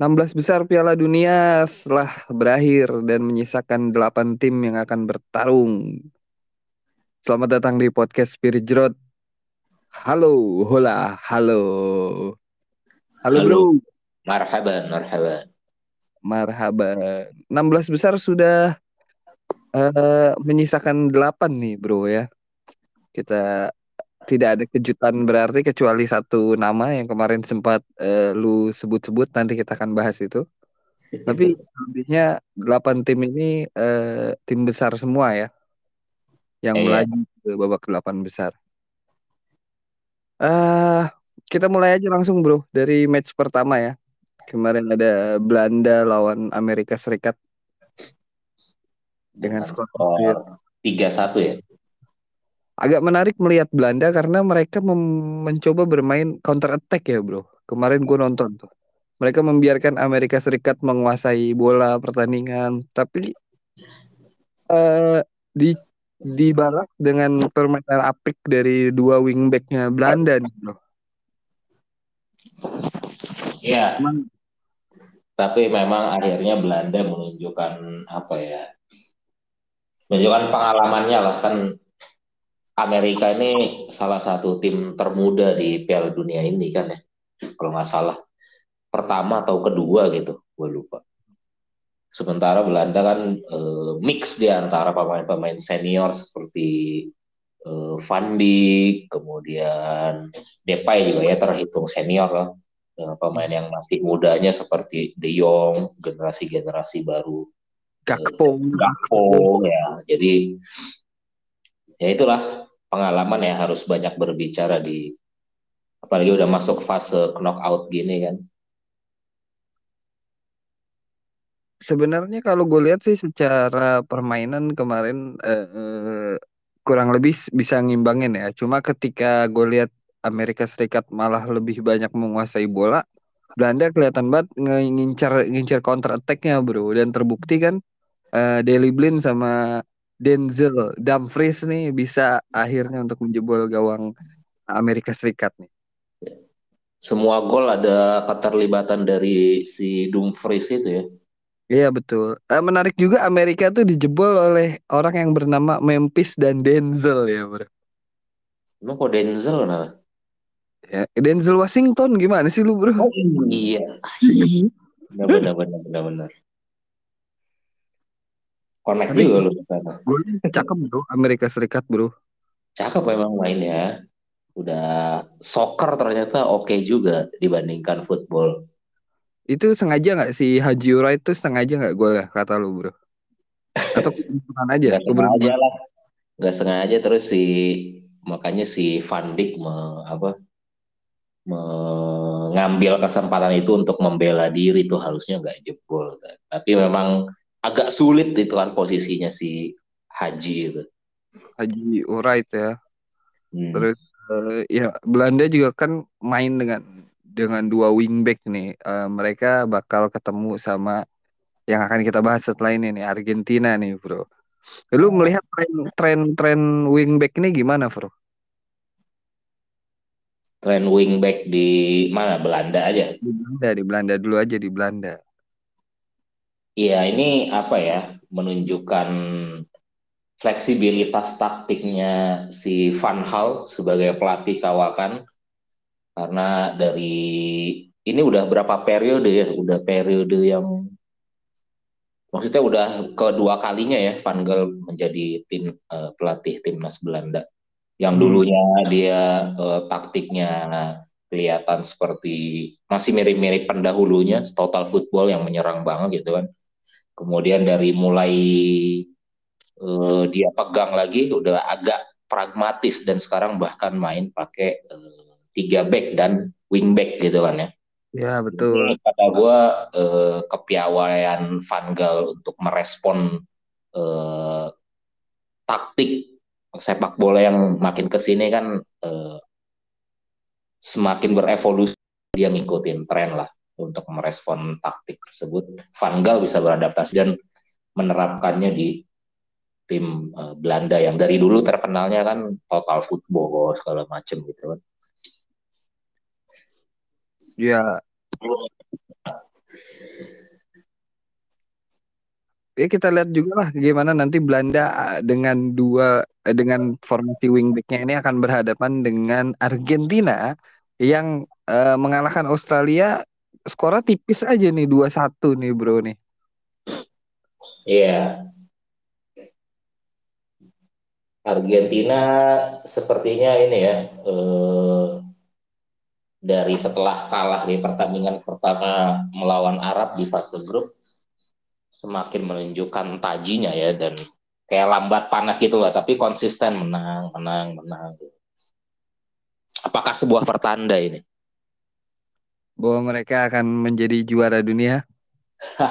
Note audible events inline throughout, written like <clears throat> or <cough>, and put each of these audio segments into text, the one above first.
16 besar Piala Dunia setelah berakhir dan menyisakan 8 tim yang akan bertarung. Selamat datang di podcast Spirit Jerot. Halo, hola, halo. Halo, Halo. bro. Marhaban, marhaban. Marhaban. 16 besar sudah eh, menyisakan 8 nih, bro ya. Kita tidak ada kejutan berarti kecuali satu nama yang kemarin sempat eh, lu sebut-sebut nanti kita akan bahas itu. <laughs> Tapi lebihnya 8 tim ini eh, tim besar semua ya yang Iya. melaju ke babak 8 besar. eh kita mulai aja langsung bro dari match pertama ya. Kemarin ada Belanda lawan Amerika Serikat dengan skor skor 3-1 ya. Agak menarik melihat Belanda karena mereka mencoba bermain counter attack ya bro. Kemarin gue nonton tuh. Mereka membiarkan Amerika Serikat menguasai bola pertandingan, tapi eh di dibalas dengan permainan apik dari dua wingbacknya Belanda nih bro. Iya, tapi memang akhirnya Belanda menunjukkan apa ya? Menunjukkan pengalamannya lah kan Amerika ini salah satu tim termuda di Piala Dunia ini kan ya. Kalau nggak salah pertama atau kedua gitu, gue lupa. Sementara Belanda kan eh, mix di antara pemain-pemain senior seperti eh, Van Dijk, kemudian Depay juga ya terhitung senior lah. Eh, pemain yang masih mudanya seperti De Jong, generasi-generasi baru, Gakpo, Gakpo ya. Jadi ya itulah pengalaman ya harus banyak berbicara di apalagi udah masuk fase knockout gini kan. Sebenarnya kalau gue lihat sih secara permainan kemarin eh, kurang lebih bisa ngimbangin ya. Cuma ketika gue lihat Amerika Serikat malah lebih banyak menguasai bola, Belanda kelihatan banget nge- ngincar ngincar counter attack-nya bro. Dan terbukti kan eh Daley Blind sama Denzel Dumfries nih bisa akhirnya untuk menjebol gawang Amerika Serikat nih. Semua gol ada keterlibatan dari si Dumfries itu ya. Iya betul. Eh, menarik juga Amerika tuh dijebol oleh orang yang bernama Memphis dan Denzel ya bro. Emang kok Denzel nah? Ya, Denzel Washington gimana sih lu bro? Oh iya, <laughs> benar benar benar benar benar. Connect Tapi juga lu golnya cakep bro Amerika Serikat bro. Cakep memang mainnya. Udah soccer ternyata oke juga dibandingkan football. Itu sengaja nggak si Haji Wright tuh sengaja nggak gol ya kata lu bro? Atau keberuntungan aja? Gak sengaja lah. Gak sengaja terus si makanya si Van Dijk me- apa mengambil kesempatan itu untuk membela diri tuh harusnya nggak jebol kan. Tapi memang agak sulit itu kan posisinya si Haji itu. Haji Wright ya. Hmm. Terus eh, ya Belanda juga kan main dengan dengan dua wingback nih. Eh, mereka bakal ketemu sama yang akan kita bahas setelah ini nih Argentina nih bro. Lu melihat tren tren tren wingback ini gimana bro? Tren wingback di mana Belanda aja. Di Belanda, di Belanda dulu aja di Belanda. Iya, ini apa ya? Menunjukkan fleksibilitas taktiknya si Van Hal sebagai pelatih kawakan karena dari ini udah berapa periode ya? Udah periode yang maksudnya udah kedua kalinya ya Van Gaal menjadi tim eh, pelatih timnas Belanda. Yang Hmm. dulunya dia eh, taktiknya kelihatan seperti masih mirip-mirip pendahulunya, total football yang menyerang banget gitu kan. Kemudian dari mulai eh, dia pegang lagi udah agak pragmatis dan sekarang bahkan main pakai eh, tiga back dan wing back gitu kan ya. Ya betul. kata gue eh, kepiawaian Van Gaal untuk merespon eh, taktik sepak bola yang makin ke sini kan eh, semakin berevolusi dia ngikutin tren lah untuk merespon taktik tersebut. Van Gaal bisa beradaptasi dan menerapkannya di tim eh, Belanda yang dari dulu terkenalnya kan total football segala macam gitu kan. Ya ya kita lihat juga lah gimana nanti Belanda eh, dengan dua eh, dengan formasi wingbacknya ini akan berhadapan dengan Argentina yang uh, mengalahkan Australia skornya tipis aja nih dua satu nih bro nih. Iya. Argentina sepertinya ini ya eh, dari setelah kalah di pertandingan pertama melawan Arab di fase grup semakin menunjukkan tajinya ya dan kayak lambat panas gitu lah tapi konsisten menang menang menang apakah sebuah pertanda ini bahwa mereka akan menjadi juara dunia. <laughs>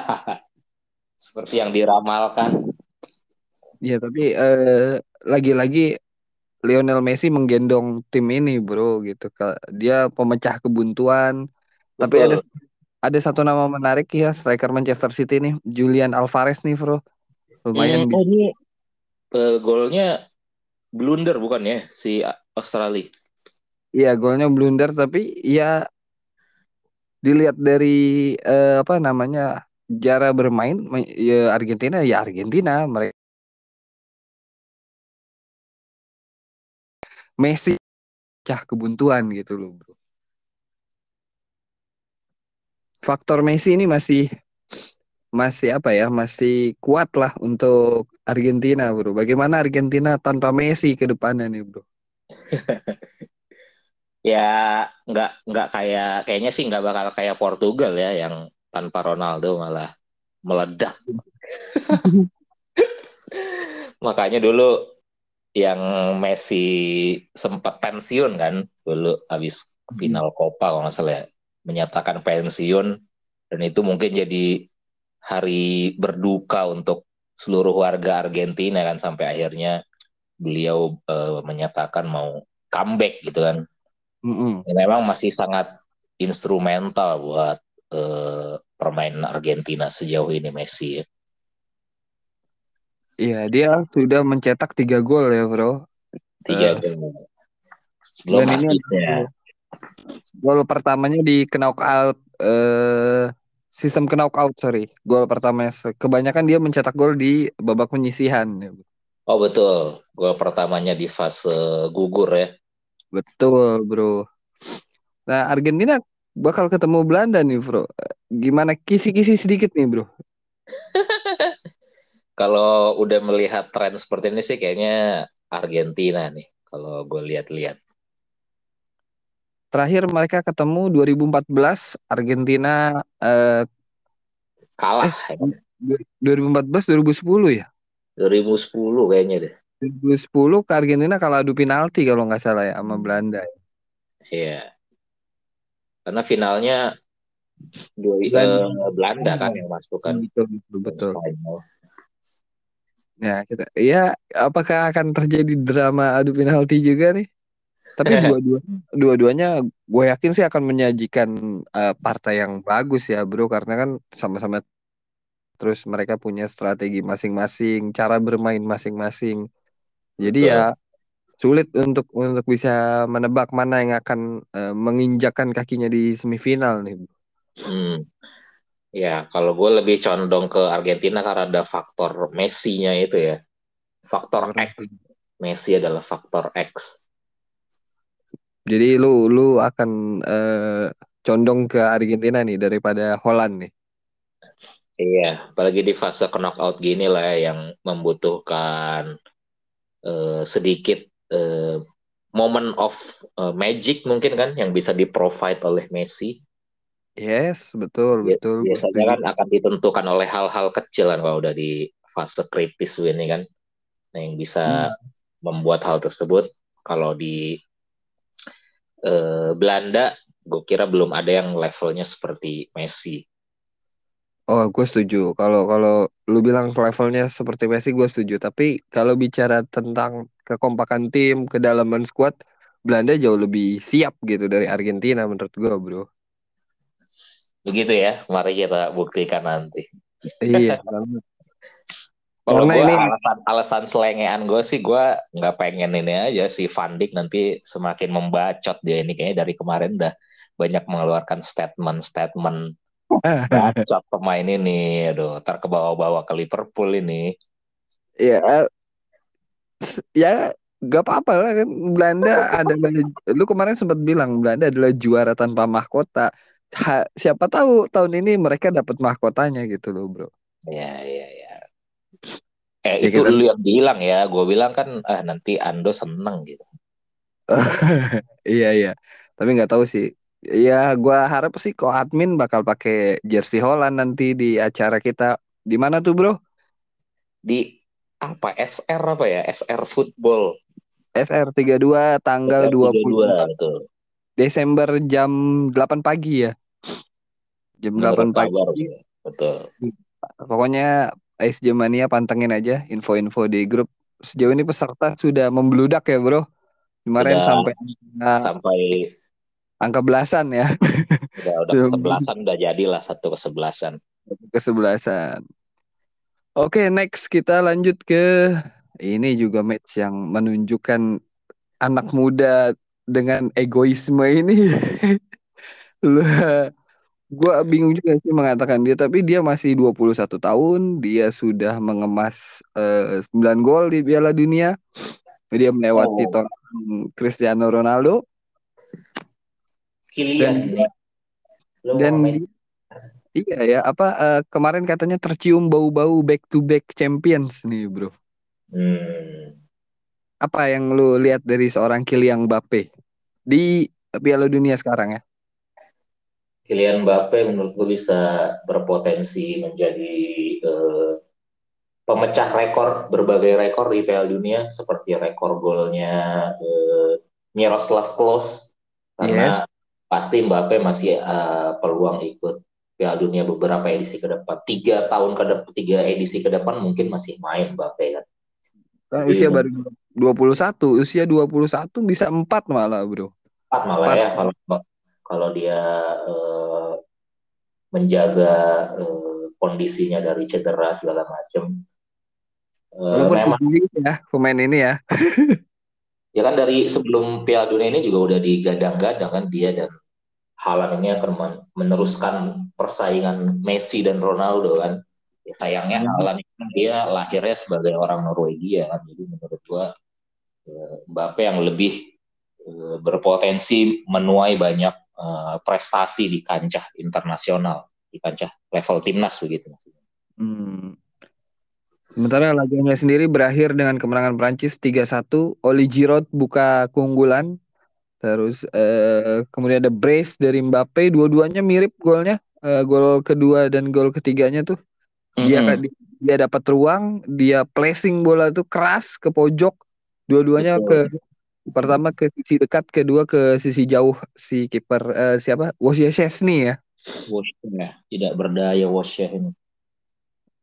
Seperti yang diramalkan. Ya tapi eh, lagi-lagi Lionel Messi menggendong tim ini bro gitu. Dia pemecah kebuntuan. Betul. tapi ada ada satu nama menarik ya striker Manchester City nih Julian Alvarez nih bro. Lumayan hmm, ini uh, golnya blunder bukan ya si Australia? Iya golnya blunder tapi ya dilihat dari uh, apa namanya cara bermain ya Argentina ya Argentina mereka Messi cah kebuntuan gitu loh bro faktor Messi ini masih masih apa ya masih kuat lah untuk Argentina bro. Bagaimana Argentina tanpa Messi ke depannya nih bro? <laughs> ya nggak nggak kayak kayaknya sih nggak bakal kayak Portugal ya yang tanpa Ronaldo malah meledak. <laughs> Makanya dulu yang Messi sempat pensiun kan dulu habis final Copa kalau nggak salah ya menyatakan pensiun dan itu mungkin jadi hari berduka untuk seluruh warga Argentina kan sampai akhirnya beliau uh, menyatakan mau comeback gitu kan. Mm-hmm. Ya, memang masih sangat instrumental buat uh, permainan Argentina sejauh ini Messi ya. Iya, dia sudah mencetak tiga gol ya, bro. Tiga uh, gol. Belum dan ini ya. Gol pertamanya di knockout eh sistem knockout sorry. Gol pertamanya kebanyakan dia mencetak gol di babak penyisihan. Oh betul. Gol pertamanya di fase gugur ya. Betul, Bro. Nah, Argentina bakal ketemu Belanda nih, Bro. Gimana kisi-kisi sedikit nih, Bro? <laughs> Kalau udah melihat tren seperti ini sih kayaknya Argentina nih kalau gue lihat-lihat. Terakhir mereka ketemu 2014 Argentina eh, kalah. Eh, 2014 2010 ya? 2010 kayaknya deh. 2010 ke Argentina kalah adu penalti kalau nggak salah ya sama Belanda. Iya. Karena finalnya dua Belanda, uh, Belanda kan yang masuk kan. Betul betul. betul. Ya kita, ya apakah akan terjadi drama adu penalti juga nih? Tapi <laughs> dua-dua dua-duanya gue yakin sih akan menyajikan uh, partai yang bagus ya bro karena kan sama-sama terus mereka punya strategi masing-masing, cara bermain masing-masing. Jadi Betul. ya sulit untuk untuk bisa menebak mana yang akan uh, menginjakan kakinya di semifinal nih. Hmm. Ya, kalau gue lebih condong ke Argentina karena ada faktor Messi-nya itu ya. Faktor X. Messi adalah faktor X. Jadi lu lu akan uh, condong ke Argentina nih daripada Holland nih. Iya, apalagi di fase knockout gini lah ya, yang membutuhkan uh, sedikit uh, moment of uh, magic mungkin kan yang bisa di provide oleh Messi. Yes, betul, betul. Biasanya kan akan ditentukan oleh hal-hal kecil kan kalau udah di fase kritis ini kan. Nah, yang bisa hmm. membuat hal tersebut kalau di eh, Belanda gue kira belum ada yang levelnya seperti Messi. Oh, gue setuju. Kalau kalau lu bilang levelnya seperti Messi, gue setuju. Tapi kalau bicara tentang kekompakan tim, kedalaman squad, Belanda jauh lebih siap gitu dari Argentina menurut gue, bro. Begitu ya, mari kita buktikan nanti. Iya, <laughs> Kalau gue ini... alasan alasan selengean gue sih gue nggak pengen ini aja si Van Dijk nanti semakin membacot dia ini kayaknya dari kemarin udah banyak mengeluarkan statement-statement <laughs> Bacot pemain ini, aduh, ntar ke bawah-bawah ke Liverpool ini. Ya, ya gak apa-apa lah kan Belanda adalah lu kemarin sempat bilang Belanda adalah juara tanpa mahkota. Ha, siapa tahu tahun ini mereka dapat mahkotanya gitu loh, Bro. Ya, ya, ya. Eh, Ya, itu kita- lu yang bilang ya. Gue bilang kan, ah, nanti Ando seneng gitu. <laughs> Iya iya. Tapi nggak tahu sih. Ya gua harap sih kok admin bakal pakai jersey Holland nanti di acara kita. Di mana tuh, Bro? Di apa SR apa ya? SR Football. SR 32 tanggal 32, 20 betul. Desember jam 8 pagi ya. Jam Menurut 8 pagi. kabar, betul. Pokoknya ASJ Mania pantengin aja info-info di grup. Sejauh ini peserta sudah membludak ya, Bro. Kemarin Sudah. sampai Sampai angka belasan ya, udah udah kesebelasan udah jadilah satu kesebelasan. kesebelasan. Oke, next kita lanjut ke ini juga match yang menunjukkan anak muda dengan egoisme ini. <laughs> Lu gua bingung juga sih mengatakan dia tapi dia masih 21 tahun, dia sudah mengemas eh, 9 gol di Piala Dunia. Dia melewati Oh. Cristiano Ronaldo Kilian Dan- dan iya ya, apa eh, kemarin katanya tercium bau-bau back to back champions nih, Bro. Hmm. Apa yang lu lihat dari seorang Kylian Mbappe di Piala Dunia sekarang ya? Kylian Mbappe menurut gue bisa berpotensi menjadi eh, pemecah rekor berbagai rekor di Piala Dunia seperti rekor golnya eh, Miroslav Klose karena Yes. Pasti Mbappe masih eh, peluang ikut Piala Dunia beberapa edisi ke depan tiga tahun ke depan tiga edisi ke depan mungkin masih main Mbappe kan Kan Iya. usia baru 21, usia 21 bisa 4 malah, Bro. empat malah Empat. ya kalau kalau dia eh, menjaga eh, kondisinya dari cedera segala macam. Walaupun memang ya pemain ini ya. <laughs> ya kan dari sebelum Piala Dunia ini juga udah digadang-gadang kan dia dan Haaland ini akan men- meneruskan persaingan Messi dan Ronaldo kan. Ya, sayangnya Hmm. Haaland ini kan dia lahirnya sebagai orang Norwegia kan. Jadi menurut gua eh, Mbappe yang lebih eh, berpotensi menuai banyak eh, prestasi di kancah internasional, di kancah level timnas begitu. Hmm. Sementara laganya sendiri berakhir dengan kemenangan Prancis 3-1. Oli Giroud buka keunggulan. Terus eh, kemudian ada brace dari Mbappe. Dua-duanya mirip golnya. Eh, gol kedua dan gol ketiganya tuh. Dia Mm-mm. dia dapat ruang, dia placing bola tuh keras ke pojok. Dua-duanya ke pertama ke sisi dekat, kedua ke sisi jauh si kiper eh, siapa? Wojciech Szczesny ya. Wash ya, tidak berdaya Wash ini.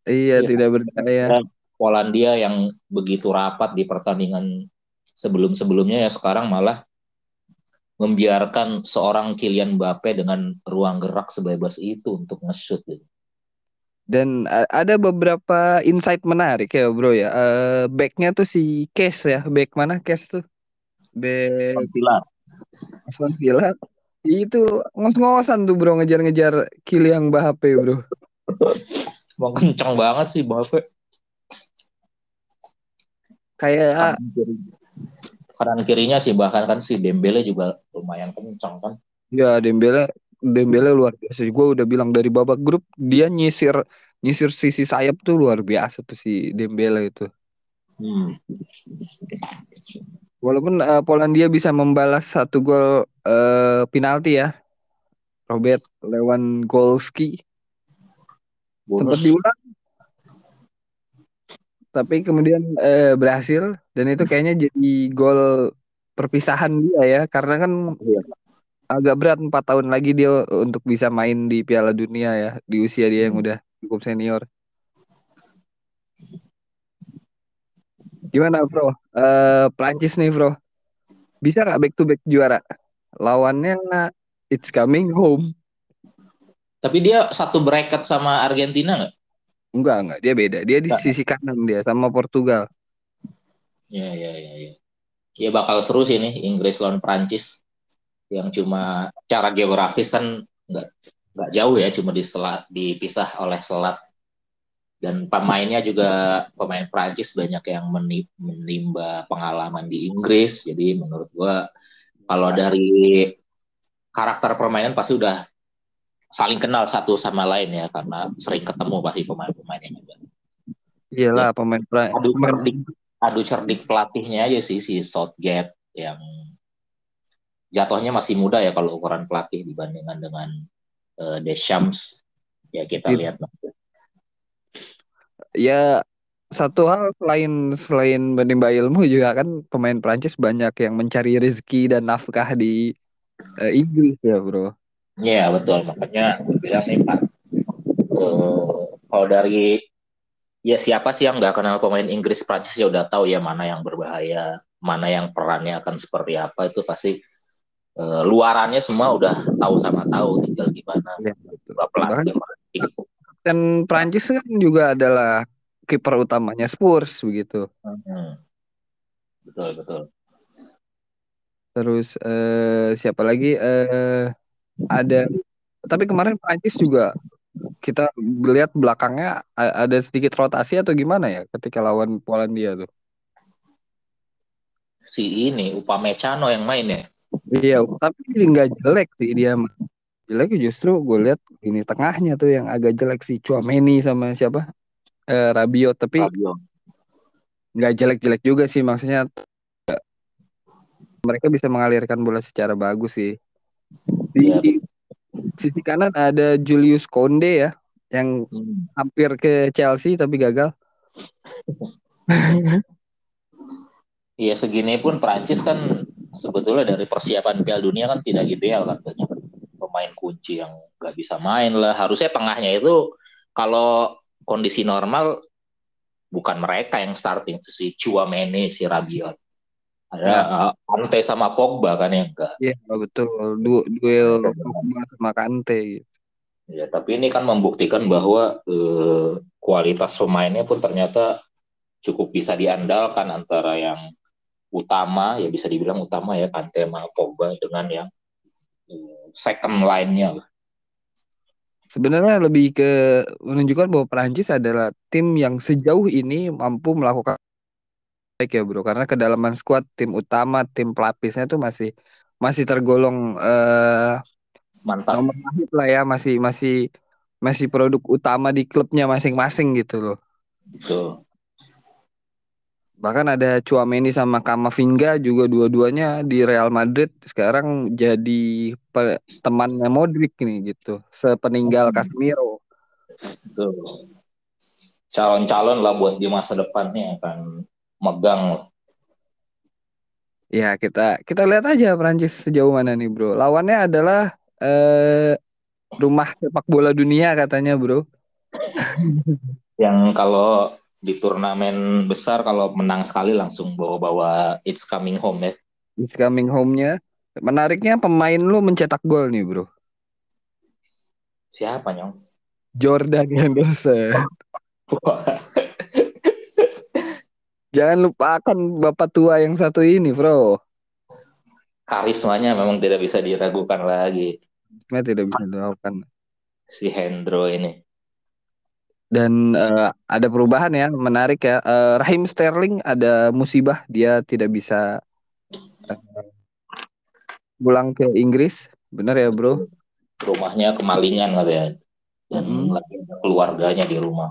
Iya, Iya. tidak berdaya. Polandia yang begitu rapat di pertandingan sebelum-sebelumnya ya sekarang malah membiarkan seorang Kylian Mbappe dengan ruang gerak sebebas itu untuk nge-shoot gitu. Dan a- ada beberapa insight menarik ya bro ya. Eh backnya tuh si Case ya. Back mana Case tuh? Back Pilar. Aston Villa. Itu ngos-ngosan tuh bro ngejar-ngejar Kylian Mbappe bro. <laughs> Mau kencang banget sih Mbappe. Kayak Kanan, kiri. Kanan kirinya sih bahkan kan si Dembele juga lumayan kencang kan. ya Dembele Dembele luar biasa. Gue udah bilang dari babak grup dia nyisir nyisir sisi sayap tuh luar biasa tuh si Dembele itu. Hmm. Walaupun eh, Polandia bisa membalas satu gol eh, penalti ya. Robert Lewandowski sempat Bonus. diulang tapi kemudian eh, berhasil dan itu kayaknya jadi gol perpisahan dia ya karena kan Iya. agak berat empat tahun lagi dia untuk bisa main di Piala Dunia ya di usia dia yang Hmm. udah cukup senior. Gimana bro? Eh Prancis nih bro, bisa nggak back to back juara? Lawannya it's coming home. Tapi dia satu bracket sama Argentina nggak? Enggak enggak dia beda. Dia di sisi kanan dia sama Portugal. Ya, ya, ya, ya. Ya bakal seru sih nih Inggris lawan Prancis yang cuma cara geografis kan nggak nggak jauh ya, cuma di selat dipisah oleh selat dan pemainnya juga pemain Prancis banyak yang menimba pengalaman di Inggris jadi menurut gua kalau dari karakter permainan pasti udah saling kenal satu sama lain ya karena sering ketemu pasti pemain-pemainnya juga iyalah ya, pemain adu cerdik adu cerdik pelatihnya aja sih si Southgate yang jatuhnya masih muda ya kalau ukuran pelatih dibandingkan dengan uh, Deschamps ya kita ya. lihat nanti ya satu hal selain selain menimba ilmu juga kan pemain Prancis banyak yang mencari rezeki dan nafkah di uh, Inggris ya bro. Iya betul makanya gue bilang nih Pak, uh, kalau dari ya siapa sih yang nggak kenal pemain Inggris Prancis ya udah tahu ya mana yang berbahaya, mana yang perannya akan seperti apa itu pasti uh, luarannya semua udah tahu sama tahu tinggal gimana ya, pelatih dan Prancis kan juga adalah kiper utamanya Spurs begitu. Hmm. Betul betul. Terus eh, siapa lagi? Eh, ada tapi kemarin Prancis juga kita lihat belakangnya ada sedikit rotasi atau gimana ya ketika lawan Polandia tuh. Si ini Upamecano yang main ya. Iya, tapi nggak jelek sih dia jelek justru gue lihat ini tengahnya tuh yang agak jelek si Chouameni sama siapa eh, Rabiot tapi nggak jelek-jelek juga sih maksudnya mereka bisa mengalirkan bola secara bagus sih di ya. sisi kanan ada Julius Konde ya yang hmm. hampir ke Chelsea tapi gagal <laughs> Iya segini pun Prancis kan sebetulnya dari persiapan Piala Dunia kan tidak ideal kan banyak pemain kunci yang nggak bisa main lah. Harusnya tengahnya itu kalau kondisi normal bukan mereka yang starting si Chouameni, si Rabiot. Ada ya. Kante sama Pogba kan yang enggak. Iya betul. Du duel Pogba sama Kante gitu. Ya, tapi ini kan membuktikan bahwa eh, kualitas pemainnya pun ternyata cukup bisa diandalkan antara yang utama ya bisa dibilang utama ya Kante sama Pogba dengan yang second line-nya Sebenarnya lebih ke menunjukkan bahwa Perancis adalah tim yang sejauh ini mampu melakukan baik ya bro. Karena kedalaman skuad tim utama tim pelapisnya tuh masih masih tergolong uh, mantap. nomor lah ya. Masih masih masih produk utama di klubnya masing-masing gitu loh. Betul. Bahkan ada Chouameni sama Kamavinga juga dua-duanya di Real Madrid. Sekarang jadi temannya Modric nih gitu, sepeninggal Casemiro. Calon-calon lah buat di masa depannya akan megang. Ya kita kita lihat aja Prancis sejauh mana nih bro. Lawannya adalah eh, rumah sepak bola dunia katanya bro. <laughs> Yang kalau di turnamen besar kalau menang sekali langsung bawa-bawa it's coming home ya. It's coming home-nya. Menariknya pemain lu mencetak gol nih, Bro. Siapa, Nyong? Jordan Henderson. <laughs> Jangan lupakan bapak tua yang satu ini, Bro. Karismanya memang tidak bisa diragukan lagi. Karisma tidak bisa diragukan. Si Hendro ini dan uh, ada perubahan ya menarik ya uh, Rahim Sterling ada musibah dia tidak bisa uh, pulang ke Inggris benar ya bro rumahnya kemalingan katanya dan hmm. lagi keluarganya di rumah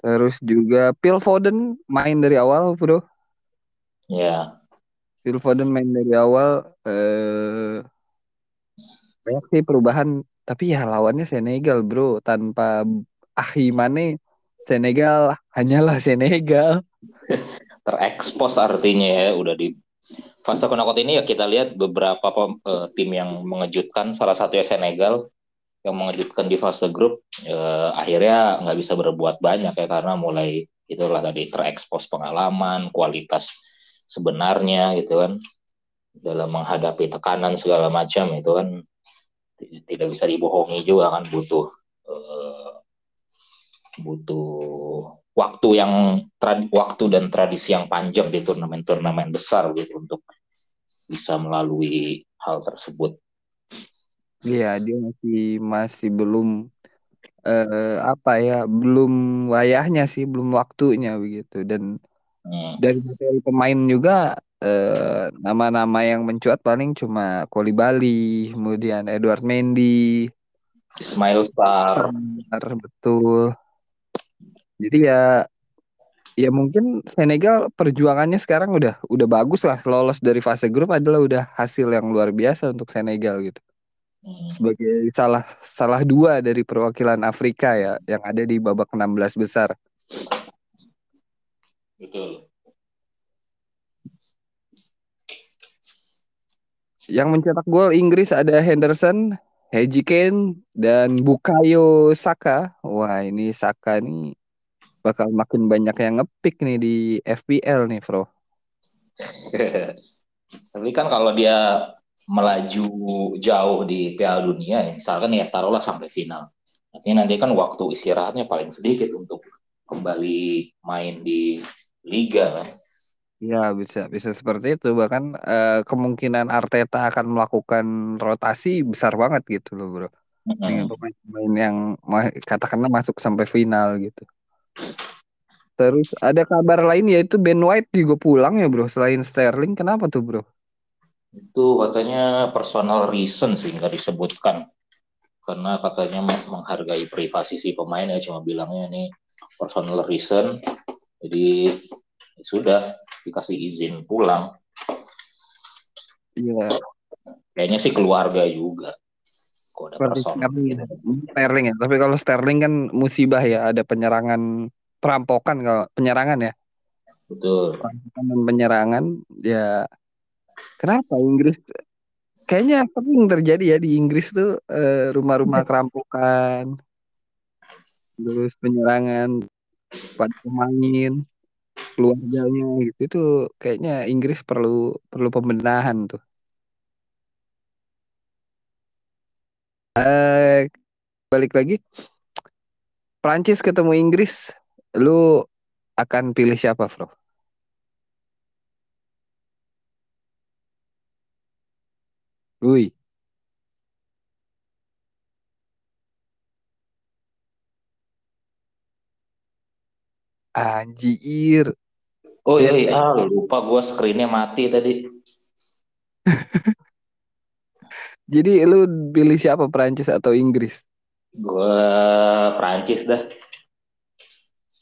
terus juga Phil Foden main dari awal bro. Ya Phil Foden main dari awal eh banyak sih perubahan. Tapi ya lawannya Senegal bro. Tanpa Ahimane Senegal hanyalah Senegal. <laughs> Terekspos artinya ya udah di fase knockout ini ya kita lihat beberapa uh, tim yang mengejutkan. Salah satunya Senegal yang mengejutkan di fase grup uh, akhirnya nggak bisa berbuat banyak ya karena mulai itulah tadi terekspos pengalaman kualitas sebenarnya gitu kan dalam menghadapi tekanan segala macam itu kan tidak bisa dibohongi juga kan butuh uh, butuh waktu yang waktu dan tradisi yang panjang di turnamen-turnamen besar gitu untuk bisa melalui hal tersebut. Iya, dia masih masih belum eh, apa ya, belum wayahnya sih, belum waktunya begitu. Dan Hmm. dari materi pemain juga eh, nama-nama yang mencuat paling cuma Kolibali, kemudian Edward Mendy, Ismail. Sarr, betul. Jadi ya ya mungkin Senegal perjuangannya sekarang udah udah bagus lah lolos dari fase grup adalah udah hasil yang luar biasa untuk Senegal gitu. Hmm, Sebagai salah salah dua dari perwakilan Afrika ya yang ada di babak 16 besar. betul. Yang mencetak gol Inggris ada Henderson, Harry Kane, dan Bukayo Saka. Wah ini Saka nih bakal makin banyak yang ngepick nih di FPL nih, Bro. <laughs> Tapi kan kalau dia melaju jauh di Piala Dunia, misalkan ya taruhlah sampai final. Artinya nanti kan waktu istirahatnya paling sedikit untuk kembali main di liga kan. Ya bisa bisa seperti itu bahkan eh, kemungkinan Arteta akan melakukan rotasi besar banget gitu loh, Bro. Dengan pemain-pemain yang katakanlah masuk sampai final gitu. Terus ada kabar lain yaitu Ben White juga pulang ya, Bro. Selain Sterling, kenapa tuh, Bro? Itu katanya personal reason sih nggak disebutkan. Karena katanya menghargai privasi si pemain ya cuma bilangnya ini personal reason. Jadi ya sudah dikasih izin pulang. Iya, Kayaknya sih keluarga juga. Kok ada personal Sterling. ya. Tapi kalau Sterling kan musibah ya, ada penyerangan perampokan kalau penyerangan ya. Betul. Penyerangan ya kenapa Inggris kayaknya sering terjadi ya di Inggris tuh eh, rumah-rumah kerampokan, terus penyerangan pada pemain, keluarganya gitu. Itu kayaknya Inggris perlu perlu pembenahan tuh. Eh balik lagi Prancis ketemu Inggris, lu akan pilih siapa, Bro? Wih, anjir. Oh Ya, iya, iya. ah, lupa gue screennya mati tadi. <laughs> jadi lu pilih siapa, Prancis atau Inggris? Gue Prancis dah.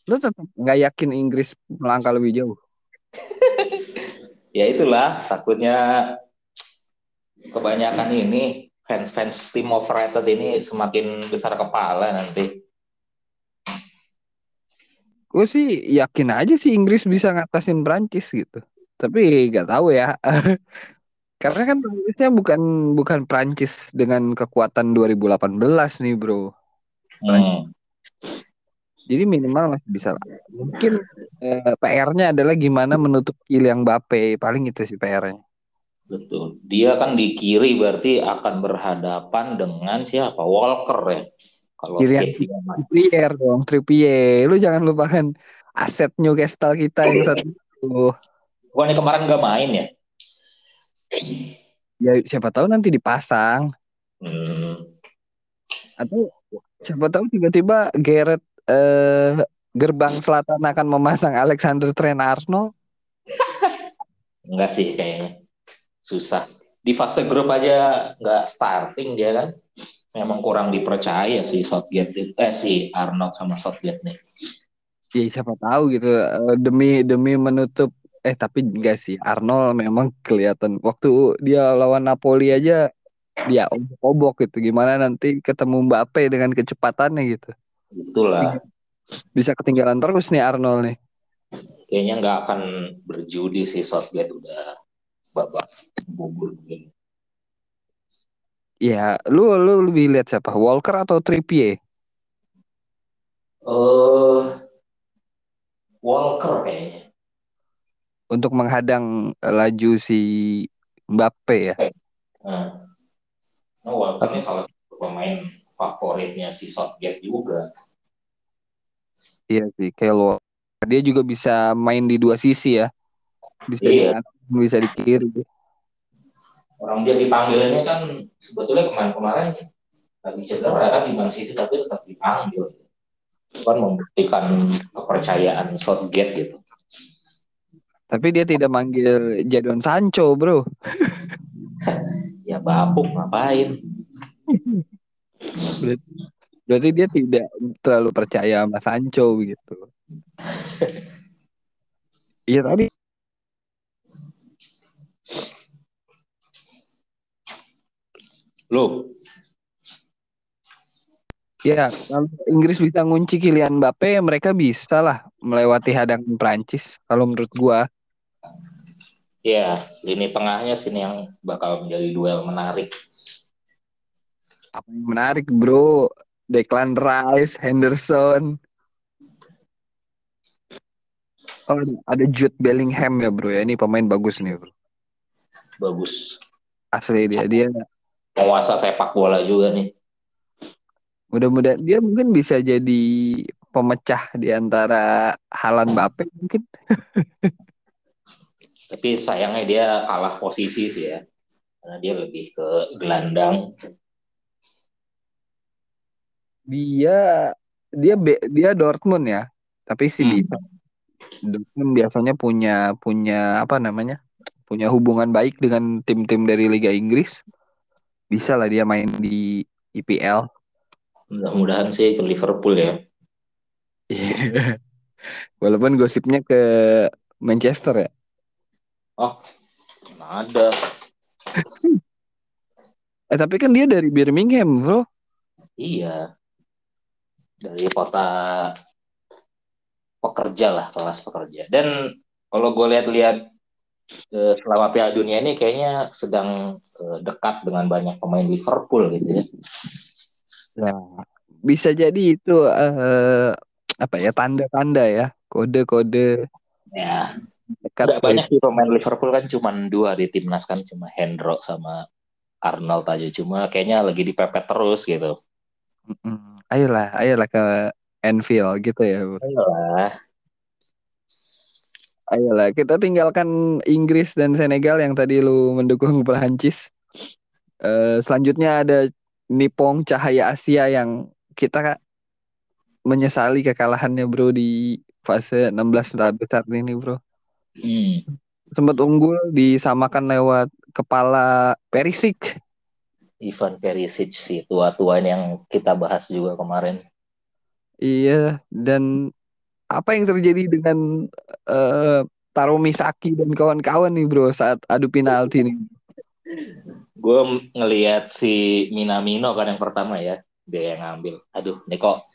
Lu tetap nggak yakin Inggris melangkah lebih jauh? <laughs> Ya itulah, takutnya kebanyakan ini fans-fans tim overrated ini semakin besar kepala nanti. Gue sih yakin aja sih Inggris bisa ngatasin Prancis gitu. Tapi nggak tahu ya. <laughs> Karena kan Prancisnya bukan bukan Prancis dengan kekuatan 2018 nih, Bro. Prancis. Hmm, Jadi minimal masih bisa lah. Mungkin eh, PR-nya adalah gimana menutup Kylian Mbappe. Paling itu sih PR-nya. Betul. Dia kan di kiri berarti akan berhadapan dengan siapa? Walker ya. Kalau. Trippier dong, Trippier. Lu jangan lupakan aset Newcastle kita yang satu itu. Bukan kemarin nggak main ya? Ya siapa tahu nanti dipasang Hmm, atau siapa tahu tiba-tiba Gareth eh, gerbang selatan akan memasang Alexander Trent Arnold. <laughs> enggak sih kayaknya. Susah. Di fase grup aja nggak starting dia kan. Memang kurang dipercaya si Southgate eh si Arnold sama Southgate nih. Ya siapa tahu gitu eh, demi demi menutup eh tapi enggak sih Arnold memang kelihatan waktu dia lawan Napoli aja dia obok-obok gitu gimana nanti ketemu Mbappe dengan kecepatannya gitu Itulah. bisa ketinggalan terus nih Arnold nih Kayaknya nggak akan berjudi si Southgate udah babak gugur begini. ya lu lu lebih lihat siapa Walker atau Trippier Eh Walker kayaknya. untuk menghadang laju si Mbappe ya Nah, nah, Walker ini salah satu pemain favoritnya si Southgate juga. iya sih kayak lo dia juga bisa main di dua sisi ya bisa Iya. kanan bisa di kiri orang dia dipanggilnya kan sebetulnya kemarin-kemarin lagi cedera kan di Man City tapi tetap dipanggil. Kan membuktikan kepercayaan Southgate gitu. Tapi dia tidak manggil Jadon Sancho bro. <laughs> Ya bapuk ngapain? Berarti, berarti dia tidak terlalu percaya sama Sancho gitu. <laughs> Iya tadi Lu Ya, kalau Inggris bisa ngunci Kylian Mbappe, mereka bisa lah melewati hadangan Prancis. Kalau menurut gua. Ya, lini tengahnya sini yang bakal menjadi duel menarik. Apa yang menarik, bro? Declan Rice, Henderson. Oh, ada Jude Bellingham ya, bro. Ya, ini pemain bagus nih, bro. Bagus. Asli dia, dia penguasa sepak bola juga nih. Mudah-mudahan dia mungkin bisa jadi pemecah di antara Halan Mbappe mungkin. <laughs> Tapi sayangnya dia kalah posisi sih ya. Karena dia lebih ke gelandang. Dia dia dia Dortmund ya. Tapi sih hmm. Dortmund biasanya punya punya apa namanya? Punya hubungan baik dengan tim-tim dari Liga Inggris. Bisa lah dia main di IPL. Mudah-mudahan sih ke Liverpool ya. Iya. <laughs> Walaupun gosipnya ke Manchester ya. Oh, ada. <laughs> eh tapi kan dia dari Birmingham, bro. Iya. Dari kota pekerja lah, kelas pekerja. Dan kalau gue lihat-lihat selama Piala Dunia ini kayaknya sedang eh, dekat dengan banyak pemain Liverpool gitu ya. Ya, bisa jadi itu uh, apa ya tanda-tanda ya, kode-kode. Ya. Dekat banyak sih pemain Liverpool kan cuma dua di timnas kan cuma Hendro sama Arnold aja cuma kayaknya lagi dipepet terus gitu. Ayolah, ayolah ke Anfield gitu ya. Ayolah. Ayolah, kita tinggalkan Inggris dan Senegal yang tadi lu mendukung Prancis. Uh, selanjutnya ada Nipong Cahaya Asia yang kita menyesali kekalahannya bro di fase 16 besar ini bro. Hmm. Sempat unggul disamakan lewat kepala Perisik. Ivan Perisic si tua-tua yang kita bahas juga kemarin. Iya dan apa yang terjadi dengan uh, Taro Misaki dan kawan-kawan nih bro saat adu penalti nih? gue ngelihat si Minamino kan yang pertama ya dia yang ngambil. Aduh nih kok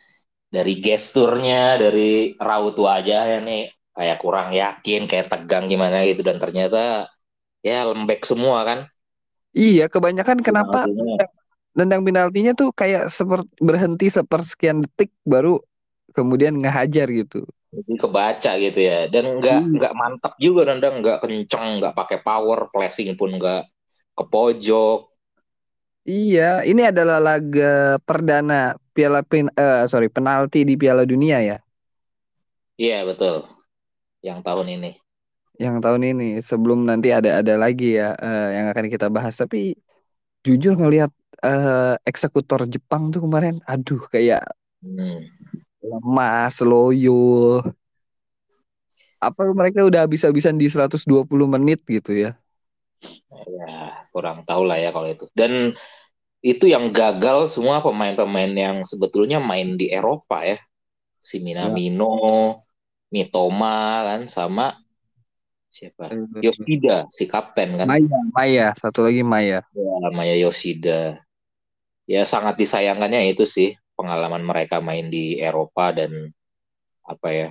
dari gesturnya dari raut wajahnya nih kayak kurang yakin kayak tegang gimana gitu. Dan ternyata ya lembek semua kan. Iya kebanyakan kenapa nendang penaltinya tuh kayak seperti berhenti sepersekian detik baru kemudian ngehajar gitu jadi kebaca gitu ya dan nggak hmm. nggak mantap juga nendang nggak kenceng nggak pakai power flashing pun nggak ke pojok. Iya, ini adalah laga perdana Piala Pin uh, sorry penalti di Piala Dunia ya. Iya betul, yang tahun ini. Yang tahun ini sebelum nanti ada ada lagi ya uh, yang akan kita bahas. Tapi jujur ngelihat uh, eksekutor Jepang tuh kemarin, aduh kayak hmm. Lemah, loyo. Apa mereka udah habis-habisan di 120 menit gitu ya? Ya, kurang tahu lah ya kalau itu. Dan itu yang gagal semua pemain-pemain yang sebetulnya main di Eropa ya. Si Minamino, ya. Mitoma kan sama siapa? Eh, Yoshida, si kapten kan. Maya, Maya, satu lagi Maya. Ya, Maya Yoshida. Ya sangat disayangkannya itu sih pengalaman mereka main di Eropa dan apa ya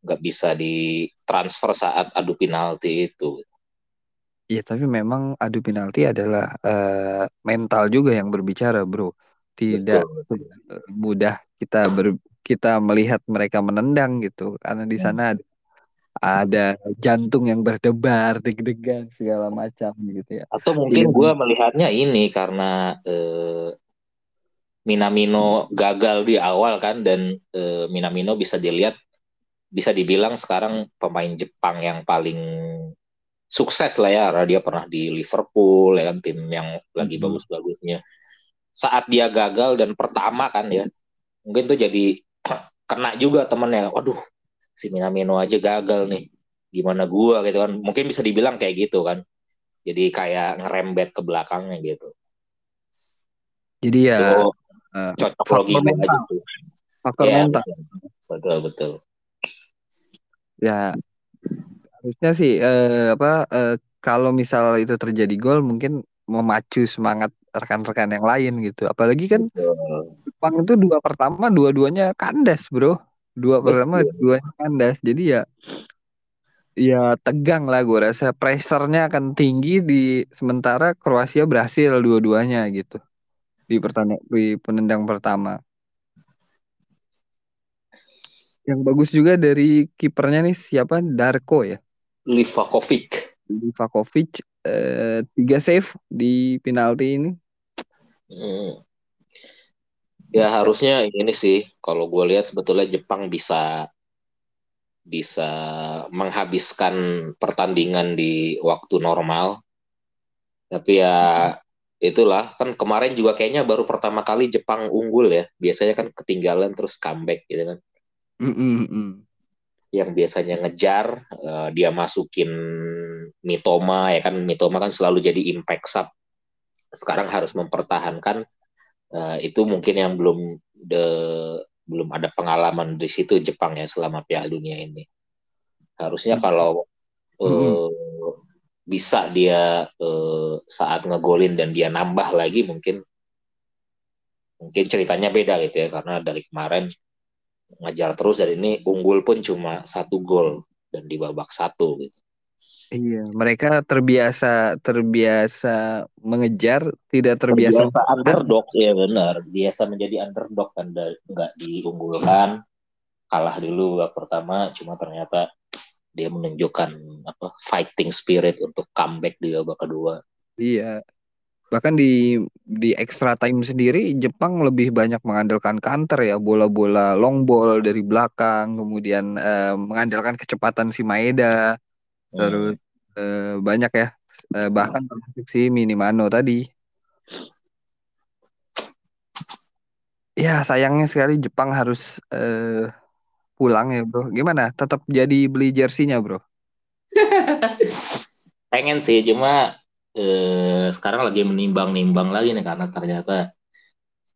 nggak bisa ditransfer saat adu penalti itu. Iya, tapi memang adu penalti adalah uh, mental juga yang berbicara, bro. Tidak Betul. mudah kita ber, kita melihat mereka menendang gitu, karena di sana ada, ada jantung yang berdebar, deg-degan segala macam gitu ya. Atau mungkin iya. gue melihatnya ini karena uh, Minamino gagal di awal kan, dan uh, Minamino bisa dilihat bisa dibilang sekarang pemain Jepang yang paling sukses lah ya. Karena dia pernah di Liverpool ya kan tim yang lagi Hmm. bagus-bagusnya. Saat dia gagal dan pertama kan ya mungkin tuh jadi <clears throat> kena juga temennya. Waduh si Minamino aja gagal nih. Gimana gua gitu kan. Mungkin bisa dibilang kayak gitu kan. Jadi kayak ngerembet ke belakangnya gitu. Jadi ya itu eh, cocok logi mental, tuh faktor ya mental. betul betul Ya harusnya sih eh, apa eh, kalau misal itu terjadi gol mungkin memacu semangat rekan-rekan yang lain gitu. Apalagi kan betul Jepang itu dua pertama dua-duanya kandas, Bro. Dua pertama betul dua kandas. Jadi ya ya tegang lah gue rasa pressure-nya akan tinggi di sementara Kroasia berhasil dua-duanya gitu di pertandingan di penendang pertama. Yang bagus juga dari kipernya nih siapa? Darko ya. Livakovic Livakovic eh, tiga save di penalti ini. Hmm. Ya harusnya ini sih kalau gue lihat sebetulnya Jepang bisa bisa menghabiskan pertandingan di waktu normal. Tapi ya itulah kan kemarin juga kayaknya baru pertama kali Jepang unggul ya. Biasanya kan ketinggalan terus comeback gitu kan. Mm, mm. Yang biasanya ngejar eh, dia masukin Mitoma ya kan Mitoma kan selalu jadi impact sub. Sekarang harus mempertahankan eh, itu mungkin yang belum de, belum ada pengalaman di situ Jepang ya selama Piala Dunia ini. Harusnya kalau Mm, mm. eh, bisa dia eh, saat ngegolin dan dia nambah lagi mungkin mungkin ceritanya beda gitu ya. Karena dari kemarin ngejar terus dan ini unggul pun cuma satu gol dan di babak satu gitu. Iya, mereka terbiasa terbiasa mengejar, tidak terbiasa Terbiasa underdog ya benar, biasa menjadi underdog kan nggak diunggulkan, kalah dulu babak pertama, cuma ternyata dia menunjukkan apa fighting spirit untuk comeback di babak kedua. Iya. Bahkan di di extra time sendiri Jepang lebih banyak mengandalkan counter ya, bola-bola long ball dari belakang, kemudian eh, mengandalkan kecepatan si Maeda, terus eh, banyak ya, eh, bahkan termasuk si Minimano tadi. Ya sayangnya sekali Jepang harus eh, pulang ya bro. Gimana? Tetap jadi beli jersinya bro? <laughs> Pengen sih, cuma eh, sekarang lagi menimbang-nimbang lagi nih karena ternyata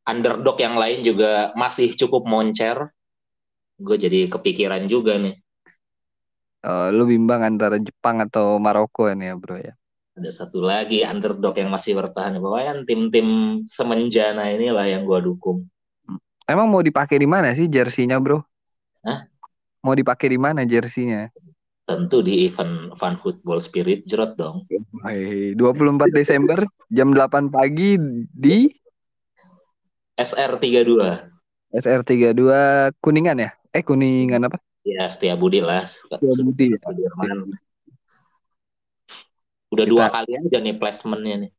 underdog yang lain juga masih cukup moncer. Gue jadi kepikiran juga nih. Eh, lu bimbang antara Jepang atau Maroko ini ya bro ya? Ada satu lagi underdog yang masih bertahan. Pokoknya tim-tim semenjana inilah yang gue dukung. Emang mau dipakai di mana sih jersinya bro? Hah? Mau dipakai di mana jersinya? Tentu di event Fun Football Spirit Jerot dong. Hai, 24 Desember jam 8 pagi di SR32. SR32 Kuningan ya? Eh Kuningan apa? Ya, Setia Budi lah. Budi ya. Sudirman. Udah Kita- dua kali aja nih placementnya nih.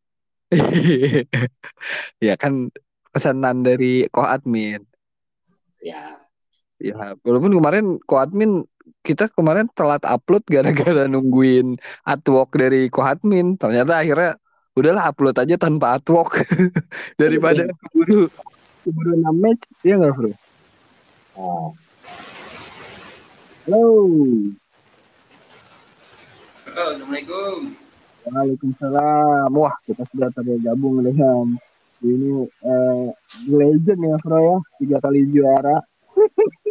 <laughs> ya kan pesanan dari ko admin. Ya, Ya, walaupun kemarin ko admin kita kemarin telat upload gara-gara <laughs> nungguin artwork dari ko admin. Ternyata akhirnya udahlah upload aja tanpa artwork <laughs> daripada keburu keburu 6 match. Iya nggak bro? oh, Halo. Halo, Assalamualaikum. Waalaikumsalam. Wah, kita sudah tergabung dengan ini eh, legend ya, Bro ya. Tiga kali juara. <laughs>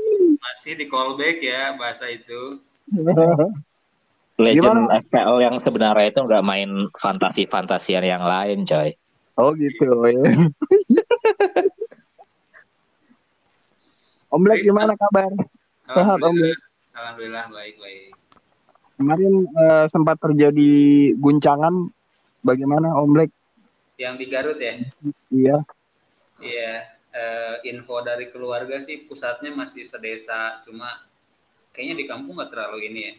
Masih di callback ya bahasa itu. <laughs> legend Gimana? FPL yang sebenarnya itu nggak main fantasi-fantasian yang lain, coy. oh gitu ya. <laughs> Om Black gimana kabar? Sehat, Om Black. Alhamdulillah baik baik. Kemarin eh, sempat terjadi guncangan. Bagaimana Om Black? Yang di Garut ya? Iya. Iya. Eh, info dari keluarga sih pusatnya masih sedesa, cuma kayaknya di kampung nggak terlalu ini ya.